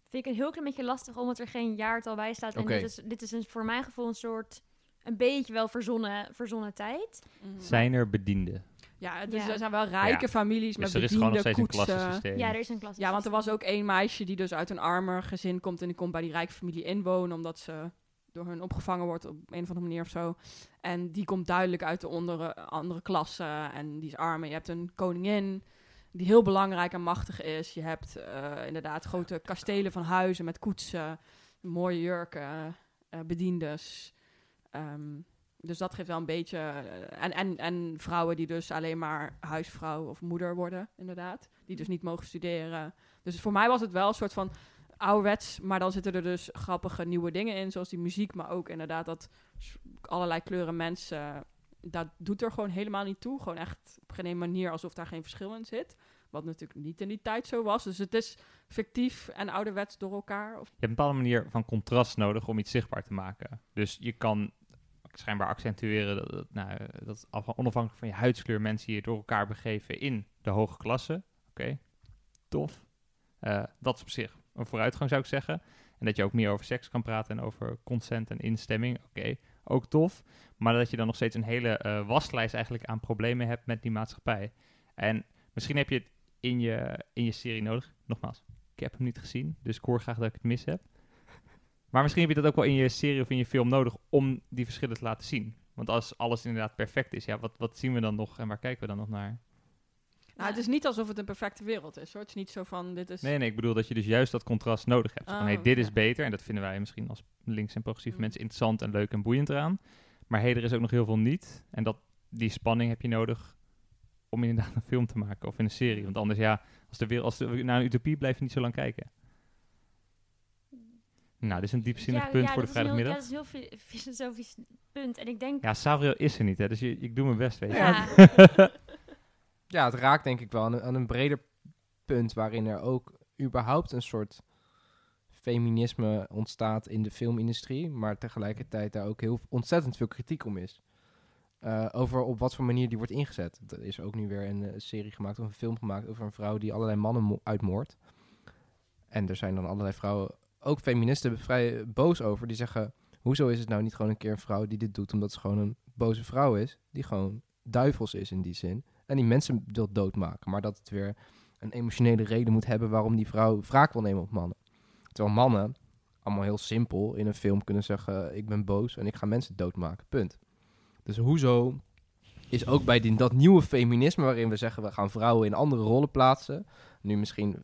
Vind ik een heel klein beetje lastig omdat er geen jaartal bij staat. En dit is, dit is een, voor mijn gevoel een soort, een beetje wel verzonnen, verzonnen tijd. Zijn er bedienden? Ja, dus Ja. er zijn wel rijke Ja. families Dus met er is gewoon nog bedienden, steeds een koetsen. klassensysteem. Ja, er is een klas. Ja, want er was ook één meisje die dus uit een armer gezin komt en die komt bij die rijke familie inwonen omdat ze door hun opgevangen wordt op een of andere manier of zo. En die komt duidelijk uit de ondere, andere klasse en die is arm. En je hebt een koningin die heel belangrijk en machtig is. Je hebt eh, inderdaad grote kastelen van huizen met koetsen, mooie jurken, eh, bediendes. Ehm, dus dat geeft wel een beetje... eh, en, en, en vrouwen die dus alleen maar huisvrouw of moeder worden, inderdaad. Die dus niet mogen studeren. Dus voor mij was het wel een soort van ouderwets. Maar dan zitten er dus grappige nieuwe dingen in, zoals die muziek. Maar ook inderdaad dat allerlei kleuren mensen... Dat doet er gewoon helemaal niet toe. Gewoon echt op geen manier alsof daar geen verschil in zit. Wat natuurlijk niet in die tijd zo was. Dus het is fictief en ouderwets door elkaar. Je hebt een bepaalde manier van contrast nodig om iets zichtbaar te maken. Dus je kan schijnbaar accentueren dat, dat, nou, dat af- onafhankelijk van je huidskleur mensen je door elkaar begeven in de hoge klasse. Oké, tof. Eh, dat is op zich een vooruitgang zou ik zeggen. En dat je ook meer over seks kan praten en over consent en instemming. Oké, ook tof. Maar dat je dan nog steeds een hele eh, waslijst eigenlijk aan problemen hebt met die maatschappij. En misschien heb je het in je, in je serie nodig. Nogmaals, ik heb hem niet gezien, dus ik hoor graag dat ik het mis heb. Maar misschien heb je dat ook wel in je serie of in je film nodig om die verschillen te laten zien. Want als alles inderdaad perfect is, ja, wat, wat zien we dan nog en waar kijken we dan nog naar? nou, het is niet alsof het een perfecte wereld is. Hoor. Het is niet zo van, dit is... Nee, nee, ik bedoel dat je dus juist dat contrast nodig hebt. Van, Oh, hey, dit is beter en dat vinden wij misschien als links en progressieve Mm. mensen interessant en leuk en boeiend eraan. Maar hey, er is ook nog heel veel niet. En dat, die spanning heb je nodig om inderdaad een film te maken of in een serie. Want anders, ja, als de wereld, als de, naar een utopie blijf je niet zo lang kijken. Nou, dit is een diepzinnig punt voor de heel- vrijdagmiddag. Ja, dat is een heel fi- filosofisch punt. En ik denk... Ja, Savriel is er niet, hè, dus je, ik doe mijn best, weet je. Ja, Ja, het raakt denk ik wel aan een, aan een breder punt waarin er ook überhaupt een soort feminisme ontstaat in de filmindustrie, maar tegelijkertijd daar ook heel ontzettend veel kritiek om is. Eh, over op wat voor manier die wordt ingezet. Er is ook nu weer een eh, serie gemaakt of een film gemaakt over een vrouw die allerlei mannen mo- uitmoordt. En er zijn dan allerlei vrouwen, ook feministen, vrij boos over. Die zeggen, hoezo is het nou niet gewoon een keer een vrouw die dit doet omdat ze gewoon een boze vrouw is? Die gewoon duivels is in die zin. En die mensen wil doodmaken. Maar dat het weer een emotionele reden moet hebben waarom die vrouw wraak wil nemen op mannen. Terwijl mannen allemaal heel simpel in een film kunnen zeggen: Ik ben boos en ik ga mensen doodmaken. Punt. Dus hoezo is ook bij die, dat nieuwe feminisme waarin we zeggen we gaan vrouwen in andere rollen plaatsen. Nu misschien,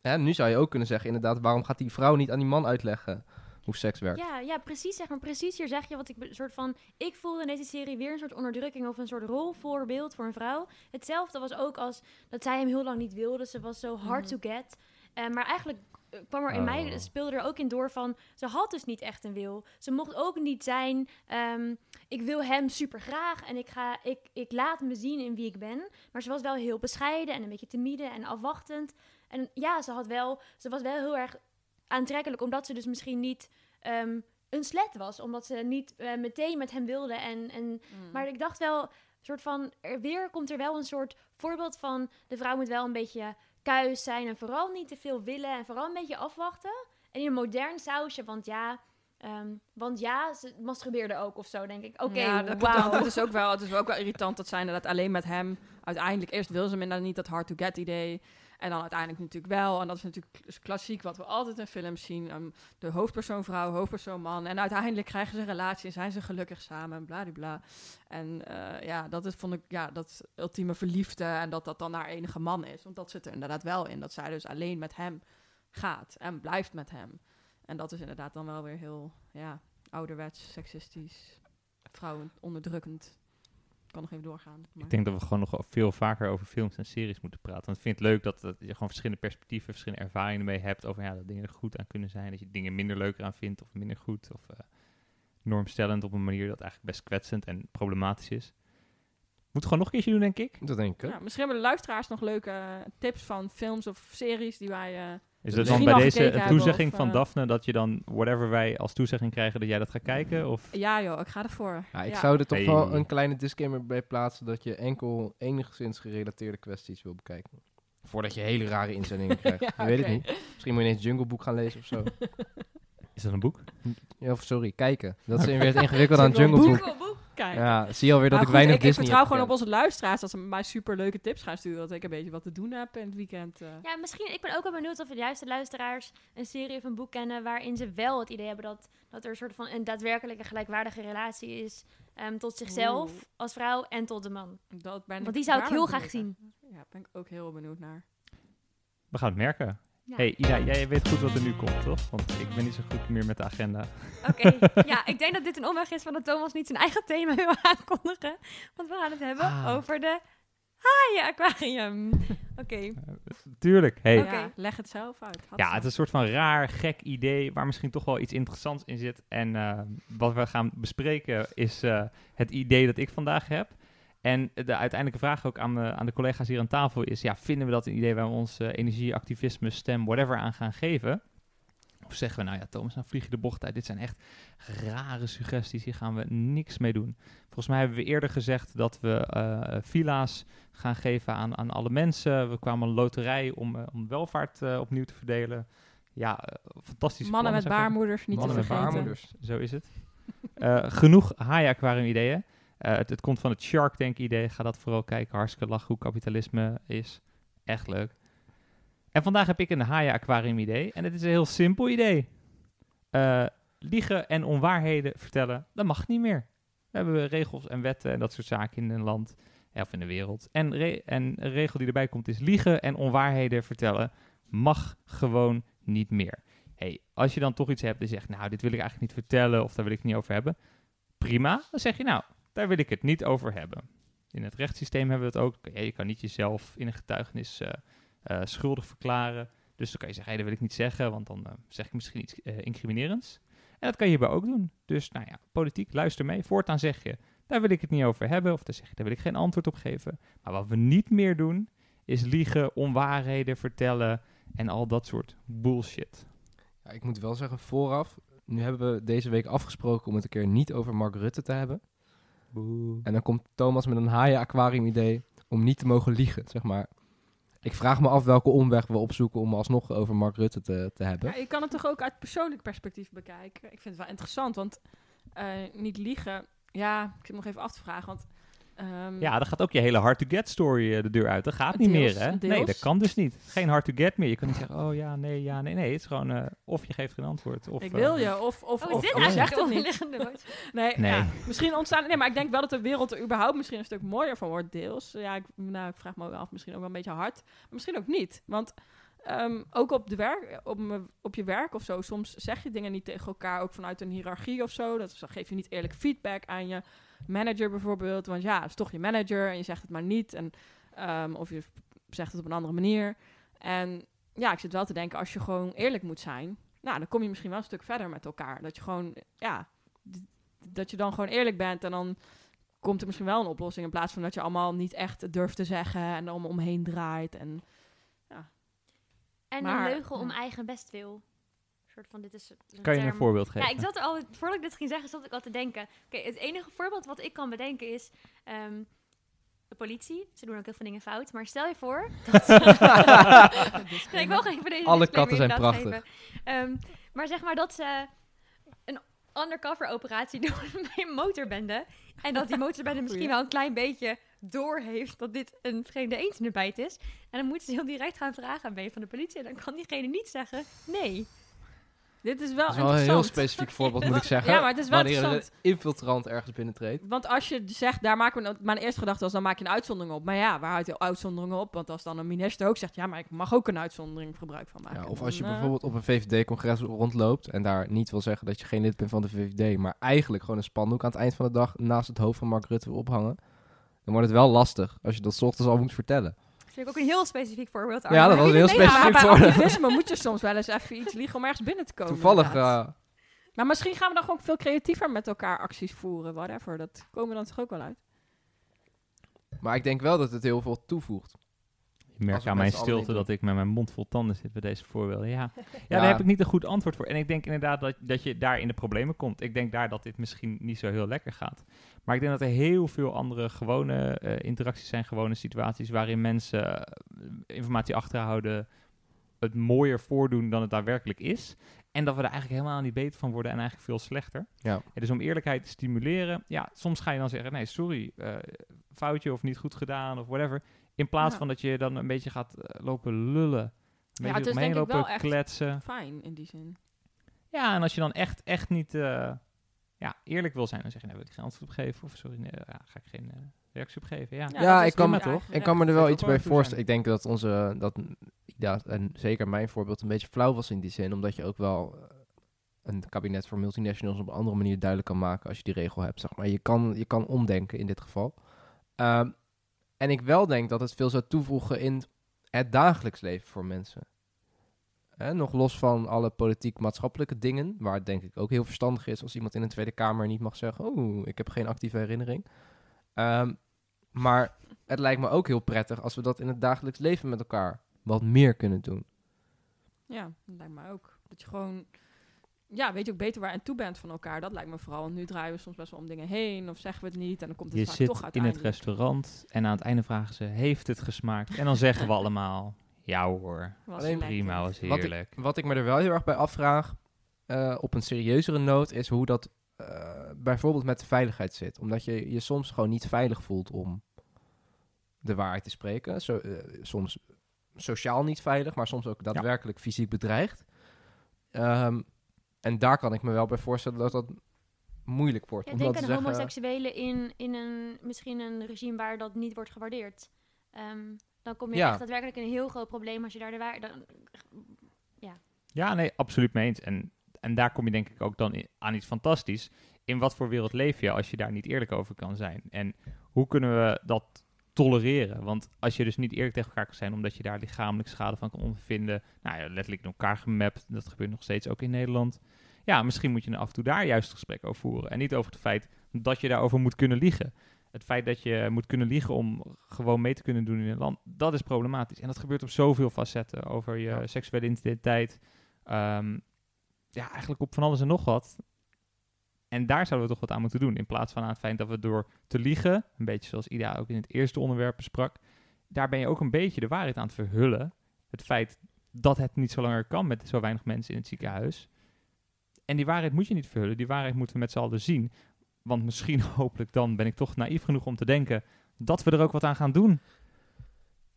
hè, nu zou je ook kunnen zeggen inderdaad, waarom gaat die vrouw niet aan die man uitleggen hoe seks werkt? ja, ja, precies. Zeg maar, precies hier zeg je wat ik soort van... Ik voelde in deze serie weer een soort onderdrukking of een soort rolvoorbeeld voor een vrouw. Hetzelfde was ook als dat zij hem heel lang niet wilde. Ze was zo hard Mhm. to get. Eh, maar eigenlijk eh, kwam er in mij, Oh. speelde er ook in door van, ze had dus niet echt een wil. Ze mocht ook niet zijn, ehm, ik wil hem super graag en ik, ga, ik, ik laat me zien in wie ik ben. Maar ze was wel heel bescheiden en een beetje timide en afwachtend. En ja, ze, had wel, ze was wel heel erg aantrekkelijk, omdat ze dus misschien niet ehm, een slet was. Omdat ze niet eh, meteen met hem wilde. En, en, Mm. maar ik dacht wel, soort van, er weer komt er wel een soort voorbeeld van, de vrouw moet wel een beetje kuis zijn en vooral niet te veel willen en vooral een beetje afwachten. En in een modern sausje, want ja, ehm, want ja, ze masturbeerde ook of zo, denk ik. Oké, ja, dat, is ook wel, het is ook wel irritant dat zij inderdaad alleen met hem uiteindelijk eerst wil ze hem inderdaad niet dat hard to get idee en dan uiteindelijk natuurlijk wel. En dat is natuurlijk kl- klassiek wat we altijd in films zien. Ehm, de hoofdpersoon vrouw hoofdpersoon man. En uiteindelijk krijgen ze een relatie en zijn ze gelukkig samen en bladibla en eh, ja dat is vond ik ja dat ultieme verliefde en dat dat dan haar enige man is. Want dat zit er inderdaad wel in dat zij dus alleen met hem gaat en blijft met hem. En dat is inderdaad dan wel weer heel ja ouderwets seksistisch vrouwen onderdrukkend. Ik kan nog even doorgaan. maar- Ik denk dat we gewoon nog veel vaker over films en series moeten praten. Want ik vind het leuk dat, dat je gewoon verschillende perspectieven, verschillende ervaringen mee hebt over ja, dat dingen er goed aan kunnen zijn. Dat je dingen minder leuk aan vindt of minder goed. Of eh, normstellend op een manier dat eigenlijk best kwetsend en problematisch is. Moet gewoon nog een keertje doen, denk ik. Dat denk ik ook. ja, misschien hebben de luisteraars nog leuke eh, tips van films of series die wij... eh, Is dat dan bij deze een toezegging of, van eh, Daphne dat je dan, whatever wij als toezegging krijgen, dat jij dat gaat kijken? Of ja joh, ik ga ervoor. Ja, ik Ja. zou er toch Hey. wel een kleine disclaimer bij plaatsen dat je enkel enigszins gerelateerde kwesties wil bekijken. Voordat je hele rare inzendingen krijgt. Ja, je weet het niet. Misschien moet je ineens Jungle Book gaan lezen of zo. is dat een boek? Ja, of sorry, kijken. Dat is weer het ingewikkeld aan Jungle Jungle Book. Boek, Ja, zie je alweer dat ik goed, weinig ik, ik Disney vertrouw heb gewoon op onze luisteraars dat ze mij super leuke tips gaan sturen. Dat ik een beetje wat te doen heb in het weekend. eh. Ja, misschien, ik ben ook wel benieuwd of de juiste luisteraars een serie of een boek kennen waarin ze wel het idee hebben dat, dat er een soort van een daadwerkelijke gelijkwaardige relatie is ehm, tot zichzelf Oeh. als vrouw en tot de man. Dat ben Want die zou ik heel graag naar. Ja, ben ik ook heel benieuwd naar. We gaan het merken. Ja. hey, Ida, jij weet goed wat er nu komt, toch? Want ik ben niet zo goed meer met de agenda. Oké, ja, ik denk dat dit een omweg is van dat Thomas niet zijn eigen thema wil aankondigen. Want we gaan het hebben Ah. over de haaien aquarium. Oké, Tuurlijk. Hey. Ja, leg het zelf uit. Had Ja, het is een soort van raar, gek idee waar misschien toch wel iets interessants in zit. En eh, wat we gaan bespreken is eh, het idee dat ik vandaag heb. En de uiteindelijke vraag ook aan de, aan de collega's hier aan tafel is, ja, vinden we dat een idee waar we ons eh, energie, activisme, stem, whatever aan gaan geven? Of zeggen we, nou ja, Thomas, nou vlieg je de bocht uit. Dit zijn echt rare suggesties, hier gaan we niks mee doen. Volgens mij hebben we eerder gezegd dat we eh, villa's gaan geven aan, aan alle mensen. We kwamen een loterij om, eh, om welvaart opnieuw te verdelen. Ja, fantastisch. Mannen met baarmoeders, niet Mannen te met vergeten. baarmoeders. Zo is het. Genoeg haai-aquarium ideeën. Eh, het, het komt van het Shark Tank idee. Ga dat vooral kijken. Hartstikke lachen hoe kapitalisme is. Echt leuk. En vandaag heb ik een haai-aquarium idee. En het is een heel simpel idee. Eh, liegen en onwaarheden vertellen, dat mag niet meer. We hebben regels en wetten en dat soort zaken in een land eh, of in de wereld. En, en een regel die erbij komt is liegen en onwaarheden vertellen mag gewoon niet meer. Hey, als je dan toch iets hebt en zegt, nou, dit wil ik eigenlijk niet vertellen of daar wil ik het niet over hebben, prima. Dan zeg je, nou, daar wil ik het niet over hebben. In het rechtssysteem hebben we het ook. Je kan niet jezelf in een getuigenis eh, eh, schuldig verklaren. Dus dan kan je zeggen, hey, dat wil ik niet zeggen, want dan eh, zeg ik misschien iets incriminerends. En dat kan je hierbij ook doen. Dus, nou ja, politiek, luister mee. Voortaan zeg je, daar wil ik het niet over hebben. Of dan zeg je, daar wil ik geen antwoord op geven. Maar wat we niet meer doen, is liegen, onwaarheden vertellen en al dat soort bullshit. Ja, ik moet wel zeggen, vooraf, nu hebben we deze week afgesproken om het een keer niet over Mark Rutte te hebben. En dan komt Thomas met een haaien-aquarium idee om niet te mogen liegen, zeg maar. Ik vraag me af welke omweg we opzoeken om alsnog over Mark Rutte te, te hebben. Ja, je kan het toch ook uit persoonlijk perspectief bekijken. Ik vind het wel interessant, want eh, niet liegen. Ja, ik zit nog even af te vragen, want... ehm, Ja, dan gaat ook je hele hard-to-get story eh, de deur uit. Dat gaat niet Deels, meer, hè? deels. Nee, dat kan dus niet. Geen hard-to-get meer. Je kan niet zeggen, oh ja, nee, ja, nee. Nee, het is gewoon, eh, of je geeft geen antwoord. Of, ik eh, wil je, of, of, Oh, is of, dit je eigenlijk zegt het niet. Nee, Nee. ja, misschien ontstaan... Nee, maar ik denk wel dat de wereld er überhaupt misschien een stuk mooier van wordt, deels. Ja, ik, nou, ik vraag me ook af, misschien ook wel een beetje hard. Maar misschien ook niet, want... ehm, ook op, de werk, op, op je werk of zo, soms zeg je dingen niet tegen elkaar, ook vanuit een hiërarchie of zo. Dat, dan geef je niet eerlijk feedback aan je manager bijvoorbeeld. Want ja, het is toch je manager en je zegt het maar niet. En, ehm, of je zegt het op een andere manier. En ja, ik zit wel te denken, als je gewoon eerlijk moet zijn, nou, dan kom je misschien wel een stuk verder met elkaar. Dat je gewoon, ja, dat je dan gewoon eerlijk bent en dan komt er misschien wel een oplossing in plaats van dat je allemaal niet echt durft te zeggen en er allemaal omheen draait. En En Maar- een leugen om ja. eigen bestwil. Soort van, dit is een Kan je term. een voorbeeld geven? Ja, ik zat er al, voordat ik dit ging zeggen, zat ik al te denken. Oké, het enige voorbeeld wat ik kan bedenken is ehm, de politie. Ze doen ook heel veel dingen fout. Maar stel je voor dat... nee, ik wil geen voor deze Alle katten zijn prachtig. Ehm, maar zeg maar dat ze een undercover operatie doen bij een motorbende. En dat die motorbende misschien wel een klein beetje door heeft dat dit een vreemde eend in de bijt is. En dan moeten ze heel direct gaan vragen, ben je van de politie? En dan kan diegene niet zeggen, nee. Dit is wel Dat is wel een heel specifiek voorbeeld, moet ik zeggen. Ja, maar het is wel Wanneer een infiltrant ergens binnentreedt. Want als je zegt, daar maken we... een- Mijn eerste gedachte was, dan maak je een uitzondering op. Maar ja, waar houdt je uitzonderingen op? Want als dan een minister ook zegt, ja, maar ik mag ook een uitzondering gebruik van maken. Ja, of als je eh, bijvoorbeeld op een VVD-congres rondloopt en daar niet wil zeggen dat je geen lid bent van de VVD, maar eigenlijk gewoon een spandoek aan het eind van de dag naast het hoofd van Mark Rutte wil ophangen, dan wordt het wel lastig als je dat 's ochtends al moet vertellen. Vind ik ook een heel specifiek voorbeeld. Ja, dat was een heel Ja, maar specifiek voorbeeld. activisme moet je soms wel eens even iets liegen om ergens binnen te komen. Toevallig, eh, Maar misschien gaan we dan gewoon veel creatiever met elkaar acties voeren. Whatever, dat komen we dan toch ook wel uit. maar ik denk wel dat het heel veel toevoegt. Je merkt Als we aan mijn stilte dat ik met mijn mond vol tanden zit bij deze voorbeelden. Ja, ja, Ja. daar heb ik niet een goed antwoord voor. En ik denk inderdaad dat, dat je daar in de problemen komt. Ik denk daar dat dit misschien niet zo heel lekker gaat. Maar ik denk dat er heel veel andere gewone eh, interacties zijn, gewone situaties waarin mensen eh, informatie achterhouden, het mooier voordoen dan het daadwerkelijk is. En dat we er eigenlijk helemaal niet beter van worden en eigenlijk veel slechter. Ja. En dus om eerlijkheid te stimuleren, ja, soms ga je dan zeggen, nee, sorry, eh, foutje of niet goed gedaan of whatever. In plaats Ja. van dat je dan een beetje gaat eh, lopen lullen. Een beetje het is omheen denk ik lopen kletsen. Fijn, in die zin. Ja, en als je dan echt, echt niet eh, ja, eerlijk wil zijn, dan zeg je, nee, wil ik geen antwoord op geven? Of sorry, nee, ja, ga ik geen eh, reactie op geven? Ja. Ja, Ja, ik, kan me, prima, toch? ik kan me er Ja, wel iets bij voorstellen. Ik denk dat onze, dat, ja, en zeker mijn voorbeeld een beetje flauw was in die zin, omdat je ook wel een kabinet voor multinationals op een andere manier duidelijk kan maken als je die regel hebt. Zeg maar. je, kan, je kan omdenken in dit geval. Ehm, en ik wel denk dat het veel zou toevoegen in het dagelijks leven voor mensen. Hè, nog los van alle politiek-maatschappelijke dingen, waar het denk ik ook heel verstandig is als iemand in een Tweede Kamer niet mag zeggen: Oh, ik heb geen actieve herinnering. Ehm, maar het lijkt me ook heel prettig als we dat in het dagelijks leven met elkaar wat meer kunnen doen. Ja, dat lijkt me ook. Dat je gewoon... Ja, weet je ook beter waar je aan toe bent van elkaar. Dat lijkt me vooral. Want nu draaien we soms best wel om dingen heen. Of zeggen we het niet. En dan komt het Je vaak zit toch in het restaurant en aan het einde vragen ze, heeft het gesmaakt? En dan zeggen we allemaal, ja hoor, Was Alleen prima, was Wat ik- heerlijk. Wat ik me er wel heel erg bij afvraag, eh, op een serieuzere noot, is hoe dat eh, bijvoorbeeld met de veiligheid zit. Omdat je je soms gewoon niet veilig voelt om de waarheid te spreken. Zo, eh, soms sociaal niet veilig, maar soms ook daadwerkelijk fysiek bedreigd. Ehm, en daar kan ik me wel bij voorstellen dat dat moeilijk wordt. Ja, om denk dat aan zeggen. homoseksuelen in, in een, misschien een regime waar dat niet wordt gewaardeerd. Ehm, dan kom je Ja. echt daadwerkelijk in een heel groot probleem als je daar de waar... Dan, Ja, nee, absoluut mee eens. En, en daar kom je denk ik ook dan aan iets fantastisch. In wat voor wereld leef je als je daar niet eerlijk over kan zijn? En hoe kunnen we dat tolereren? Want als je dus niet eerlijk tegen elkaar kan zijn, omdat je daar lichamelijk schade van kan ondervinden, nou ja, letterlijk in elkaar gemapt, dat gebeurt nog steeds ook in Nederland. Ja, misschien moet je af en toe daar juist gesprek over voeren. En niet over het feit dat je daarover moet kunnen liegen. Het feit dat je moet kunnen liegen om gewoon mee te kunnen doen in een land, dat is problematisch. En dat gebeurt op zoveel facetten. Over je Ja. seksuele identiteit, Ehm, ja, eigenlijk op van alles en nog wat. En daar zouden we toch wat aan moeten doen. In plaats van aan het feit dat we door te liegen, een beetje zoals Ida ook in het eerste onderwerp besprak, daar ben je ook een beetje de waarheid aan het verhullen. Het feit dat het niet zo langer kan met zo weinig mensen in het ziekenhuis. En die waarheid moet je niet verhullen. Die waarheid moeten we met z'n allen zien. Want misschien, hopelijk dan, ben ik toch naïef genoeg om te denken dat we er ook wat aan gaan doen.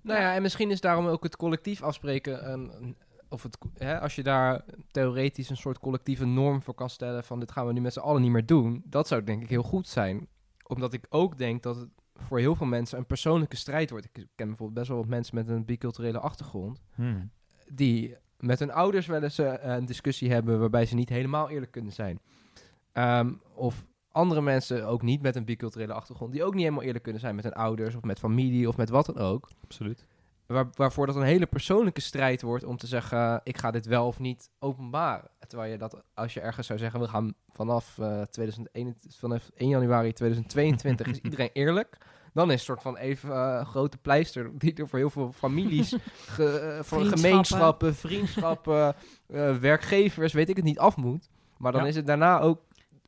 Nou ja, en misschien is daarom ook het collectief afspreken. een- of het, hè, als je daar theoretisch een soort collectieve norm voor kan stellen. van dit gaan we nu met z'n allen niet meer doen. Dat zou denk ik heel goed zijn. Omdat ik ook denk dat het voor heel veel mensen een persoonlijke strijd wordt. Ik ken bijvoorbeeld best wel wat mensen met een biculturele achtergrond. die met hun ouders wel eens eh, een discussie hebben waarbij ze niet helemaal eerlijk kunnen zijn. Ehm, of andere mensen ook niet met een biculturele achtergrond, die ook niet helemaal eerlijk kunnen zijn met hun ouders of met familie of met wat dan ook. Absoluut. Waar, waarvoor dat een hele persoonlijke strijd wordt om te zeggen, eh, ik ga dit wel of niet openbaren. Terwijl je dat, als je ergens zou zeggen, we gaan vanaf, eh 2021, vanaf 1 januari 2022 is iedereen eerlijk. Dan is het soort van even eh, grote pleister die er voor heel veel families, ge, voor gemeenschappen, vriendschappen, werkgevers, weet ik het niet, af moet. Maar dan Ja. is het daarna ook,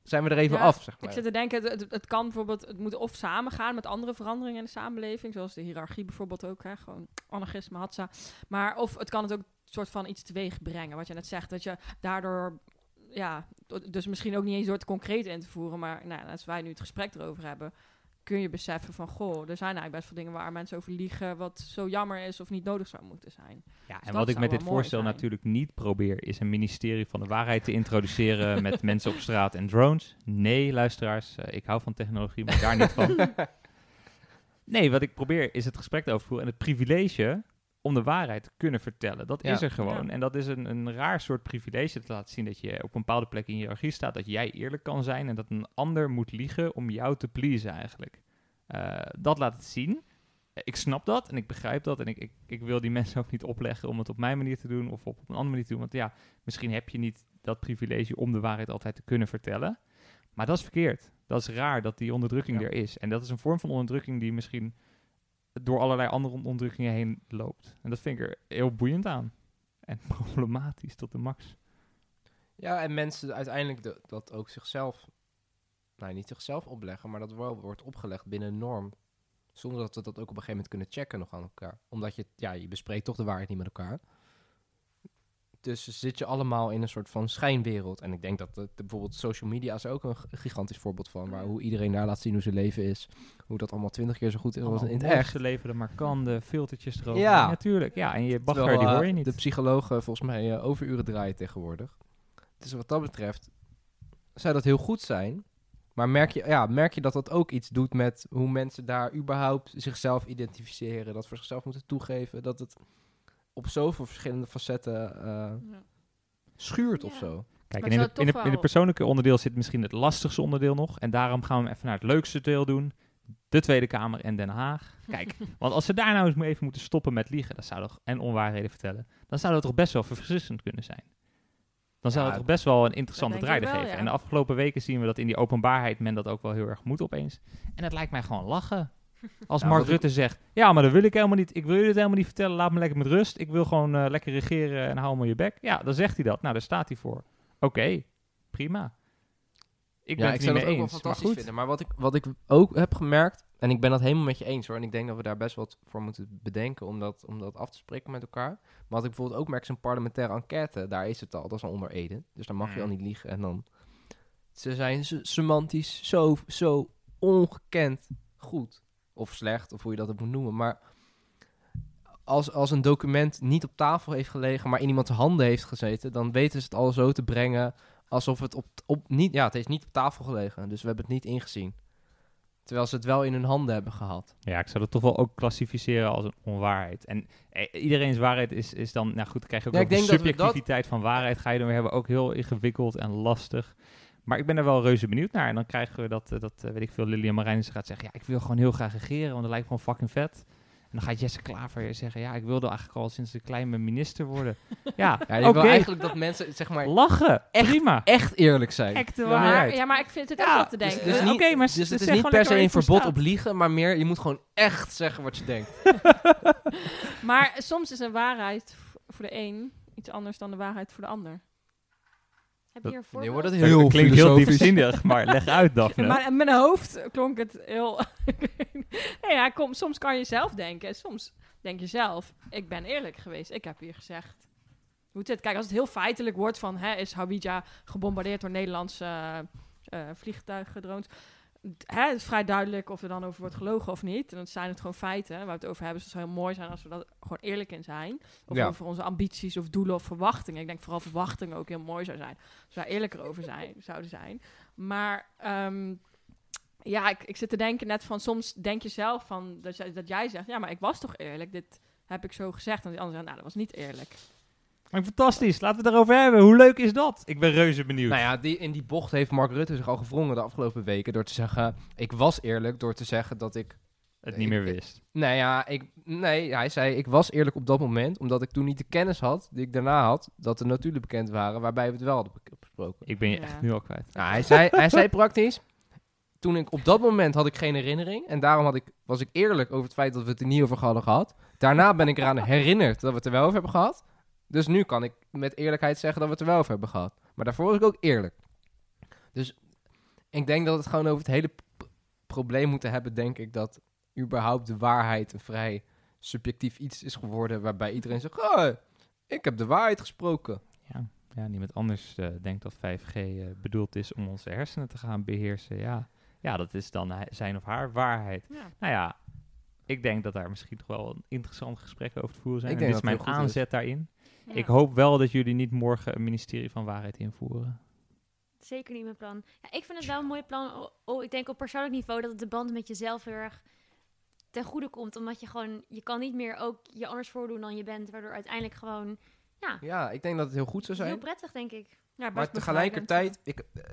zijn we er even Ja, af, zeg Ik maar. zit te denken, het, het, kan bijvoorbeeld, het moet of samengaan met andere veranderingen in de samenleving, zoals de hiërarchie bijvoorbeeld ook, hè, gewoon anarchisme, hatsa. Maar of het kan het ook soort van iets teweeg brengen, wat je net zegt, dat je daardoor, ja, dus misschien ook niet eens door het concreet in te voeren, maar nou, als wij nu het gesprek erover hebben, kun je beseffen van, goh, er zijn eigenlijk best veel dingen waar mensen over liegen, wat zo jammer is of niet nodig zou moeten zijn. Ja, en dat wat ik met dit voorstel zijn. natuurlijk niet probeer, is een ministerie van de waarheid te introduceren met mensen op straat en drones. Nee, luisteraars, eh, ik hou van technologie, maar daar niet van. Nee, wat ik probeer is het gesprek over voeren en het privilege om de waarheid te kunnen vertellen. Dat Ja. is er gewoon. Ja. En dat is een, een raar soort privilege. Het laat zien dat je op een bepaalde plek in je hiërarchie staat, dat jij eerlijk kan zijn en dat een ander moet liegen om jou te pleasen eigenlijk. Eh, dat laat het zien. Ik snap dat en ik begrijp dat en ik, ik, ik wil die mensen ook niet opleggen om het op mijn manier te doen of op een andere manier te doen. Want ja, misschien heb je niet dat privilege om de waarheid altijd te kunnen vertellen. Maar dat is verkeerd. Dat is raar dat die onderdrukking Ja. er is. En dat is een vorm van onderdrukking die misschien door allerlei andere onderdrukkingen heen loopt. En dat vind ik er heel boeiend aan. En problematisch tot de max. Ja, en mensen uiteindelijk de- dat ook zichzelf, nou niet zichzelf opleggen, maar dat wel wordt opgelegd binnen een norm. Zonder dat we dat ook op een gegeven moment kunnen checken nog aan elkaar. Omdat je, ja, je bespreekt toch de waarheid niet met elkaar. Dus zit je allemaal in een soort van schijnwereld. En ik denk dat het, bijvoorbeeld social media is ook een gigantisch voorbeeld van. Waar hoe iedereen daar laat zien hoe zijn leven is. Hoe dat allemaal twintig keer zo goed is als in het echt. Ze leven er maar kan, de filtertjes erover. Ja. natuurlijk. Ja, en je bagger, Terwijl, die eh, hoor je niet. De psychologen volgens mij eh, overuren draaien tegenwoordig. Dus wat dat betreft zou dat heel goed zijn. Maar merk je, ja, merk je dat dat ook iets doet met hoe mensen daar überhaupt zichzelf identificeren. Dat voor zichzelf moeten toegeven. Dat het op zoveel verschillende facetten eh, Ja. schuurt of zo. Kijk, en in, het, in, het wel- persoonlijke onderdeel zit misschien het lastigste onderdeel nog. En daarom gaan we hem even naar het leukste deel doen. De Tweede Kamer en Den Haag. Kijk, want als ze daar nou eens maar even moeten stoppen met liegen dat zou toch, en onwaarheden vertellen, dan zou dat toch best wel verfrissend kunnen zijn. Dan zou Ja, het toch best wel een interessante draai geven. ja. En de afgelopen weken zien we dat in die openbaarheid men dat ook wel heel erg moet opeens. En het lijkt mij gewoon lachen. Als Ja, Mark ik- Rutte zegt, ja, maar dat wil ik helemaal niet. Ik wil jullie het helemaal niet vertellen. Laat me lekker met rust. Ik wil gewoon eh, lekker regeren en hou me je bek. Ja, dan zegt hij dat. Nou, daar staat hij voor. Oké, prima. Ik ben ja, het ik zou dat ook wel eens. Maar fantastisch goed. vinden. Maar wat ik, wat ik ook heb gemerkt, en ik ben dat helemaal met je eens hoor, en ik denk dat we daar best wat voor moeten bedenken om dat, om dat af te spreken met elkaar. Maar wat ik bijvoorbeeld ook merk, zo'n parlementaire enquête, daar is het al, dat is al onder Ede. Dus daar mag je al Mm. niet liegen. En dan, ze zijn se- semantisch zo, zo ongekend goed. Of slecht, of hoe je dat ook moet noemen. Maar als, als een document niet op tafel heeft gelegen, maar in iemands handen heeft gezeten, dan weten ze het al zo te brengen alsof het op, op niet, ja, het heeft niet op tafel gelegen. Dus we hebben het niet ingezien. Terwijl ze het wel in hun handen hebben gehad. Ja, ik zou dat toch wel ook klassificeren als een onwaarheid. En eh, iedereen's waarheid is, is dan... Nou goed, dan krijg je ook Ja, de dat subjectiviteit van waarheid. Ga je dan weer hebben. Ook heel ingewikkeld en lastig. Maar ik ben er wel reuze benieuwd naar. En dan krijgen we dat, eh, dat eh, weet ik veel, Lilian Marijnissen gaat zeggen... Ja, ik wil gewoon heel graag regeren, want dat lijkt me gewoon fucking vet. En dan gaat Jesse Klaver zeggen... Ja, ik wilde eigenlijk al sinds ik klein mijn minister worden. Ja, ik wil eigenlijk dat mensen, zeg maar, Lachen, Echt prima. echt eerlijk zijn. Echt de waarheid. ja, maar ik vind het ook Ja, wel te Dus, denken. dus niet, oké, maar dus het is niet per se een verbod staat. op liegen, maar meer, je moet gewoon echt zeggen wat je denkt. Maar soms is een waarheid voor de een iets anders dan de waarheid voor de ander. Heb je hier voorbeeld? wordt het Dat heel klinkt heel filosofisch. diepzinnig, maar leg uit, Daphne. Maar in mijn hoofd klonk het heel... nee, ja, kom, soms kan je zelf denken. en Soms denk je zelf, ik ben eerlijk geweest. Ik heb hier gezegd hoe het zit. Kijk, als het heel feitelijk wordt van... Hè, is Hawija gebombardeerd door Nederlandse eh, eh, vliegtuigen, drones... Hè, het is vrij duidelijk of er dan over wordt gelogen of niet. En dan zijn het gewoon feiten waar we het over hebben. Dus het zou heel mooi zijn als we daar gewoon eerlijk in zijn. Of Ja. over onze ambities of doelen of verwachtingen. Ik denk vooral verwachtingen ook heel mooi zou zijn. Als we daar eerlijker over zijn, zouden zijn. Maar ehm, ja, ik, ik zit te denken net van... Soms denk je zelf van dat, jij- dat jij zegt... Ja, maar ik was toch eerlijk? Dit heb ik zo gezegd. En die ander zegt, nou, dat was niet eerlijk. Maar fantastisch, laten we het erover hebben. Hoe leuk is dat? Ik ben reuze benieuwd. Nou ja, die, in die bocht heeft Mark Rutte zich al gewrongen de afgelopen weken door te zeggen... Ik was eerlijk door te zeggen dat ik het Ik- niet meer ik- wist. Nee, ja, ik, nee, hij zei, ik was eerlijk op dat moment, omdat ik toen niet de kennis had die ik daarna had, dat de notulen bekend waren, waarbij we het wel hadden be- besproken. Ik ben je Ja. echt nu al kwijt. Nou, hij, zei, hij zei praktisch, toen ik op dat moment had ik geen herinnering, en daarom had ik, was ik eerlijk over het feit dat we het er niet over hadden gehad. Daarna ben ik eraan herinnerd dat we het er wel over hebben gehad. Dus nu kan ik met eerlijkheid zeggen dat we het er wel over hebben gehad. Maar daarvoor was ik ook eerlijk. Dus ik denk dat het gewoon over het hele probleem moeten hebben, denk ik, dat überhaupt de waarheid een vrij subjectief iets is geworden, waarbij iedereen zegt, oh, ik heb de waarheid gesproken. Ja, ja niemand anders eh, denkt dat 5G eh, bedoeld is om onze hersenen te gaan beheersen. Ja, ja dat is dan zijn of haar waarheid. Ja. Nou ja, ik denk dat daar misschien toch wel een interessant gesprek over te voeren zijn. Ik En denk dit is dat mijn het heel goed is. aanzet daarin. Ja. Ik hoop wel dat jullie niet morgen een ministerie van waarheid invoeren. Zeker niet mijn plan. Ja, ik vind het wel een mooi plan. Oh, oh, ik denk op persoonlijk niveau dat het de band met jezelf heel erg ten goede komt. Omdat je gewoon, je kan niet meer ook je anders voordoen dan je bent. Waardoor uiteindelijk gewoon, ja, Ja, ik denk dat het heel goed zou zijn. heel prettig denk ik. Ja, Maar tegelijkertijd, ik, eh,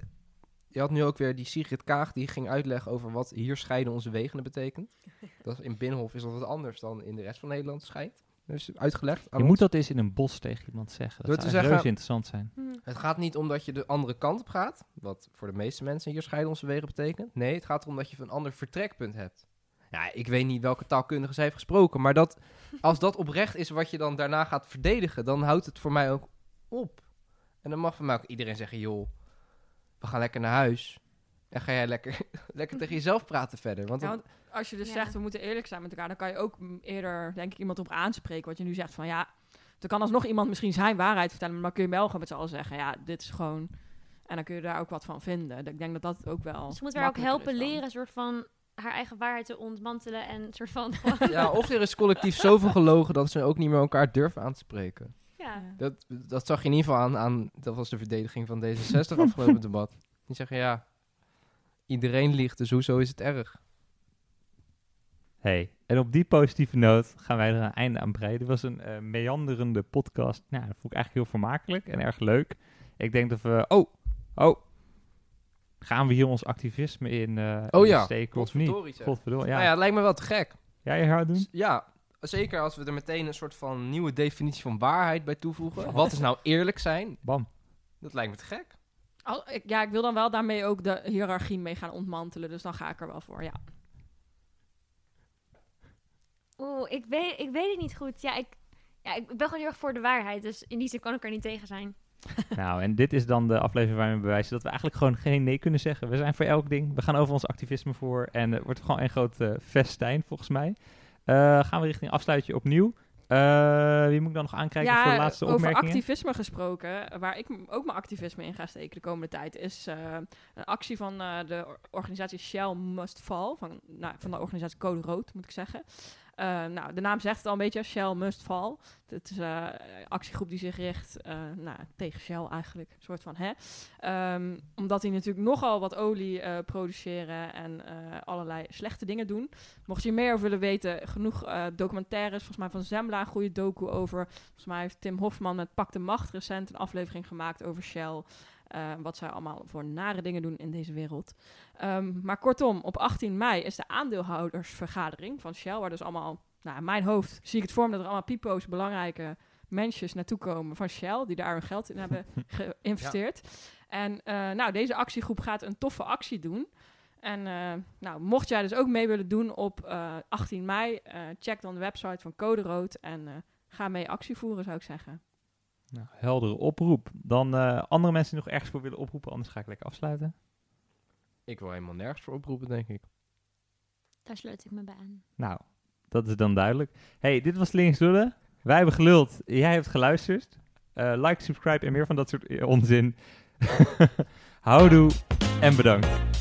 je had nu ook weer die Sigrid Kaag die ging uitleggen over wat hier scheiden onze wegen betekent. Dat is, in Binnenhof is dat wat anders dan in de rest van Nederland scheidt. Dus uitgelegd. Je moet dat eens in een bos tegen iemand zeggen. Dat te zou zeggen- reuze interessant zijn. Hm. Het gaat niet om dat je de andere kant op gaat, wat voor de meeste mensen hier scheiden onze wegen betekent. Nee, het gaat erom dat je een ander vertrekpunt hebt. Ja, ik weet niet welke taalkundige zij heeft gesproken, maar dat, als dat oprecht is wat je dan daarna gaat verdedigen, dan houdt het voor mij ook op. En dan mag van mij ook iedereen zeggen, joh, we gaan lekker naar huis. En ga jij lekker, lekker tegen jezelf praten verder. Want, Ja, dan- want als je dus Ja. zegt, we moeten eerlijk zijn met elkaar, dan kan je ook eerder, denk ik, iemand op aanspreken. Wat je nu zegt van, ja, er kan alsnog iemand misschien zijn waarheid vertellen, maar dan kun je wel gewoon met z'n allen zeggen, ja, dit is gewoon... En dan kun je daar ook wat van vinden. Ik denk dat dat ook wel Dus je moet haar ook helpen leren, een soort van haar eigen waarheid te ontmantelen. En een soort van, ja, of er is collectief zoveel gelogen dat ze ook niet meer elkaar durven aan te spreken. ja. Dat, dat zag je in ieder geval aan, aan, dat was de verdediging van D66 afgelopen debat. Die zeggen, ja, iedereen liegt, dus hoezo is het erg? Hey, en op die positieve noot gaan wij er een einde aan breiden. Dit was een eh, meanderende podcast. Nou, dat vond ik eigenlijk heel vermakelijk en erg leuk. Ik denk dat we... Oh, oh. Gaan we hier ons activisme in, eh, Oh in ja, steken of niet? Zeg. Godverdomme, ja. Nou ja, het lijkt me wel te gek. Jij je haar doen? Ja, zeker als we er meteen een soort van nieuwe definitie van waarheid bij toevoegen. Wat is nou eerlijk zijn? Bam. Dat lijkt me te gek. Al- ik, ja, ik wil dan wel daarmee ook de hiërarchie mee gaan ontmantelen. Dus dan ga ik er wel voor, ja. Oeh, ik weet, ik weet het niet goed. Ja ik, ja, ik ben gewoon heel erg voor de waarheid. Dus in die zin kan ik er niet tegen zijn. nou, en dit is dan de aflevering waarin we bewijzen dat we eigenlijk gewoon geen nee kunnen zeggen. We zijn voor elk ding. We gaan over ons activisme voor. En het wordt gewoon een groot eh, festijn, volgens mij. Eh, gaan we richting afsluitje opnieuw. Eh, wie moet ik dan nog aankijken voor de laatste over opmerkingen? activisme gesproken, waar ik ook mijn activisme in ga steken de komende tijd, is eh, een actie van eh, de or- organisatie Shell Must Fall, van, nou, van de organisatie Code Rood, moet ik zeggen. Eh, nou, de naam zegt het al een beetje, Shell Must Fall. Het is eh, een actiegroep die zich richt eh, nou, tegen Shell eigenlijk, een soort van, hè. Ehm, omdat die natuurlijk nogal wat olie eh, produceren en eh, allerlei slechte dingen doen. Mocht je meer over willen weten, genoeg eh, documentaires. Volgens mij van Zembla een goede docu over. Volgens mij heeft Tim Hofman met Pak de Macht recent een aflevering gemaakt over Shell. Eh, wat zij allemaal voor nare dingen doen in deze wereld. Ehm, maar kortom, op 18 mei is de aandeelhoudersvergadering van Shell. Waar dus allemaal, nou in mijn hoofd zie ik het voor me dat er allemaal pipo's, belangrijke mensen naartoe komen van Shell. Die daar hun geld in hebben geïnvesteerd. En eh, nou, deze actiegroep gaat een toffe actie doen. En eh, nou, mocht jij dus ook mee willen doen op eh, 18 mei, check dan de website van Code Rood en ga mee actie voeren, zou ik zeggen. Nou, heldere oproep. Dan eh, andere mensen die nog ergens voor willen oproepen, anders ga ik lekker afsluiten. Ik wil helemaal nergens voor oproepen, denk ik. Daar sluit ik me bij aan. Nou, dat is dan duidelijk. hey, dit was Links Lullen. Wij hebben geluld. Jij hebt geluisterd. Eh, like, subscribe en meer van dat soort eh, onzin. Houdoe en bedankt.